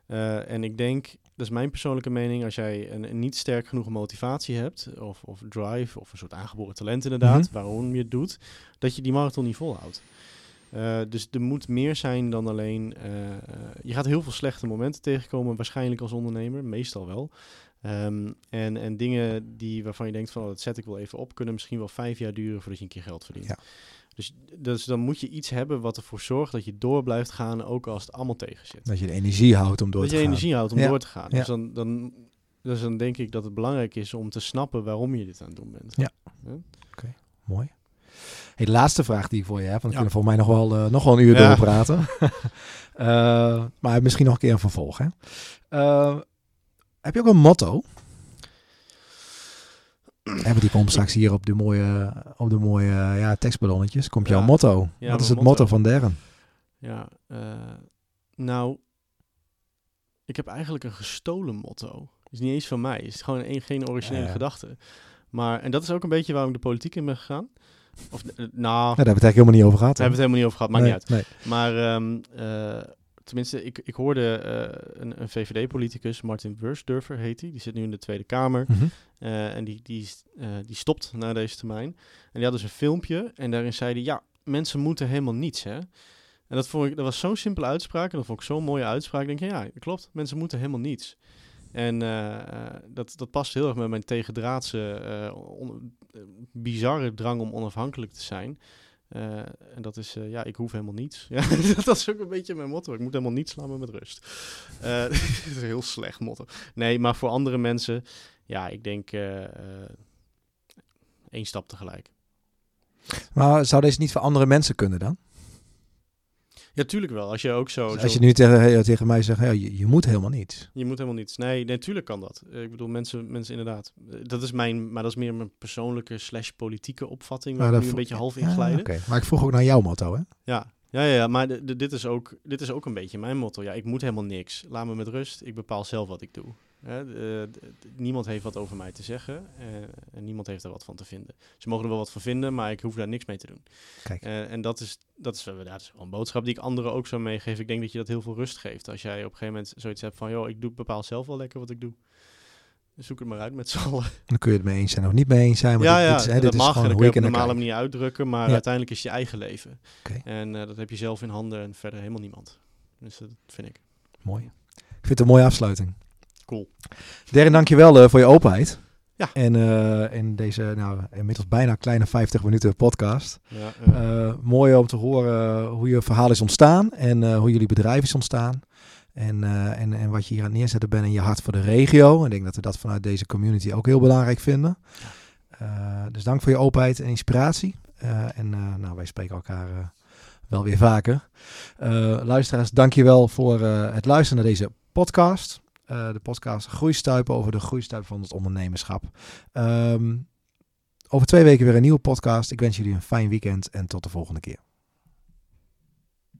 Eh, en ik denk, dat is mijn persoonlijke mening, als jij een, een niet sterk genoeg motivatie hebt, of, of drive, of een soort aangeboren talent inderdaad, Mhm. waarom je het doet, dat je die marathon niet volhoudt. Eh, dus er moet meer zijn dan alleen. je gaat heel veel slechte momenten tegenkomen, waarschijnlijk als ondernemer, meestal wel. Ehm, en, en dingen die, waarvan je denkt van oh, dat zet ik wel even op, kunnen misschien wel vijf jaar duren voordat je een keer geld verdient. Ja. Dus, dus dan moet je iets hebben wat ervoor zorgt dat je door blijft gaan, ook als het allemaal tegen zit. Dat je de energie houdt om door dat te je gaan. energie houdt om Ja. door te gaan. Ja. Dus, dan, dan, dus dan denk ik dat het belangrijk is om te snappen waarom je dit aan het doen bent. Ja. Mooi. Hey, de laatste vraag die ik voor je heb, want we kunnen volgens mij nog wel, eh, nog wel een uur doorpraten. Eh, maar misschien nog een keer een vervolg. Hè? Eh, heb je ook een motto? Hebben die komt straks hier op de mooie, op de mooie ja, tekstballonnetjes. Komt jouw Ja. motto. Ja, Wat is het motto, motto. van Darren? Ja, eh, nou, ik heb eigenlijk een gestolen motto. Is niet eens van mij. Is gewoon een, geen originele Ja, ja. gedachte. Maar, en dat is ook een beetje waarom ik de politiek in ben gegaan. Of, eh, nou, Nou, daar hebben we het eigenlijk helemaal niet over gehad. daar hebben we het helemaal niet over gehad, maakt nee, niet uit. Nee. Maar ehm, eh, tenminste, ik, ik hoorde eh, een, een VVD-politicus, Martin Wursdurfer heet hij. Die zit nu in de Tweede Kamer. Mhm. Eh, en die, die, eh, die stopt na deze termijn. En die had dus een filmpje. En daarin zei hij: Ja, mensen moeten helemaal niets. Hè? En dat, vond ik, dat was zo'n simpele uitspraak. En dat vond ik zo'n mooie uitspraak. Ik denk: Ja, klopt. Mensen moeten helemaal niets. En dat, dat past heel erg met mijn tegendraadse, on- eh, bizarre drang om onafhankelijk te zijn. Eh, en dat is, eh, ja, ik hoef helemaal niets. Ja, dat is ook een beetje mijn motto. Ik moet helemaal niets, me met rust. Eh, dat is een heel slecht motto. Nee, maar voor andere mensen, ja, ik denk één stap tegelijk. Maar zou deze niet voor andere mensen kunnen dan? Ja, tuurlijk wel. Als je ook zo... Dus zo- als je nu tegen, tegen mij zegt, ja, je, je moet helemaal niet. Je moet helemaal niets. Nee, natuurlijk kan dat. Eh, Ik bedoel, mensen, mensen inderdaad. Eh, Dat is mijn, maar dat is meer mijn persoonlijke slash politieke opvatting, waar Maar ik nu een beetje half in Ja, glijden. oké. Maar ik vroeg ook naar jouw motto, hè? Ja, ja, ja, ja maar dit, is ook, dit is ook een beetje mijn motto. Ja, ik moet helemaal niks. Laat me met rust. Ik bepaal zelf wat ik doe. Hè, de- de- de- niemand heeft wat over mij te zeggen eh, en niemand heeft er wat van te vinden. Ze mogen er wel wat van vinden, maar ik hoef daar niks mee te doen. Kijk. Eh, en dat is, dat, is, wel- ja, dat is wel een boodschap die ik anderen ook zou meegeven. Ik denk dat je dat heel veel rust geeft. Als jij op een gegeven moment zoiets hebt van, joh, ik doe, bepaal zelf wel lekker wat ik doe. Zoek het maar uit met z'n allen. Dan kun je het mee eens zijn of niet mee eens zijn. Maar ja, dit, ja, dit is, hè, dat dit is mag en dat kun je op een normale manier uitdrukken, maar Ja. uiteindelijk is je eigen leven. En eh, dat heb je zelf in handen en verder helemaal niemand. Dus dat vind ik. Mooi. Ik vind het een mooie afsluiting. Cool. Darren, dankjewel eh voor je openheid. Ja. En eh, in deze, nou, inmiddels bijna kleine 50 minuten podcast. Ja, eh, mooi om te horen hoe je verhaal is ontstaan en hoe jullie bedrijf is ontstaan. En, en, en wat je hier aan het neerzetten bent in je hart voor de regio. Ik denk dat we dat vanuit deze community ook heel belangrijk vinden. Dus dank voor je openheid en inspiratie. En nou, wij spreken elkaar wel weer vaker. Luisteraars, dank je wel voor het luisteren naar deze podcast. Eh, de podcast Groeistuipen over de groeistuipen van het ondernemerschap. Ehm, over twee weken weer een nieuwe podcast. Ik wens jullie een fijn weekend en tot de volgende keer.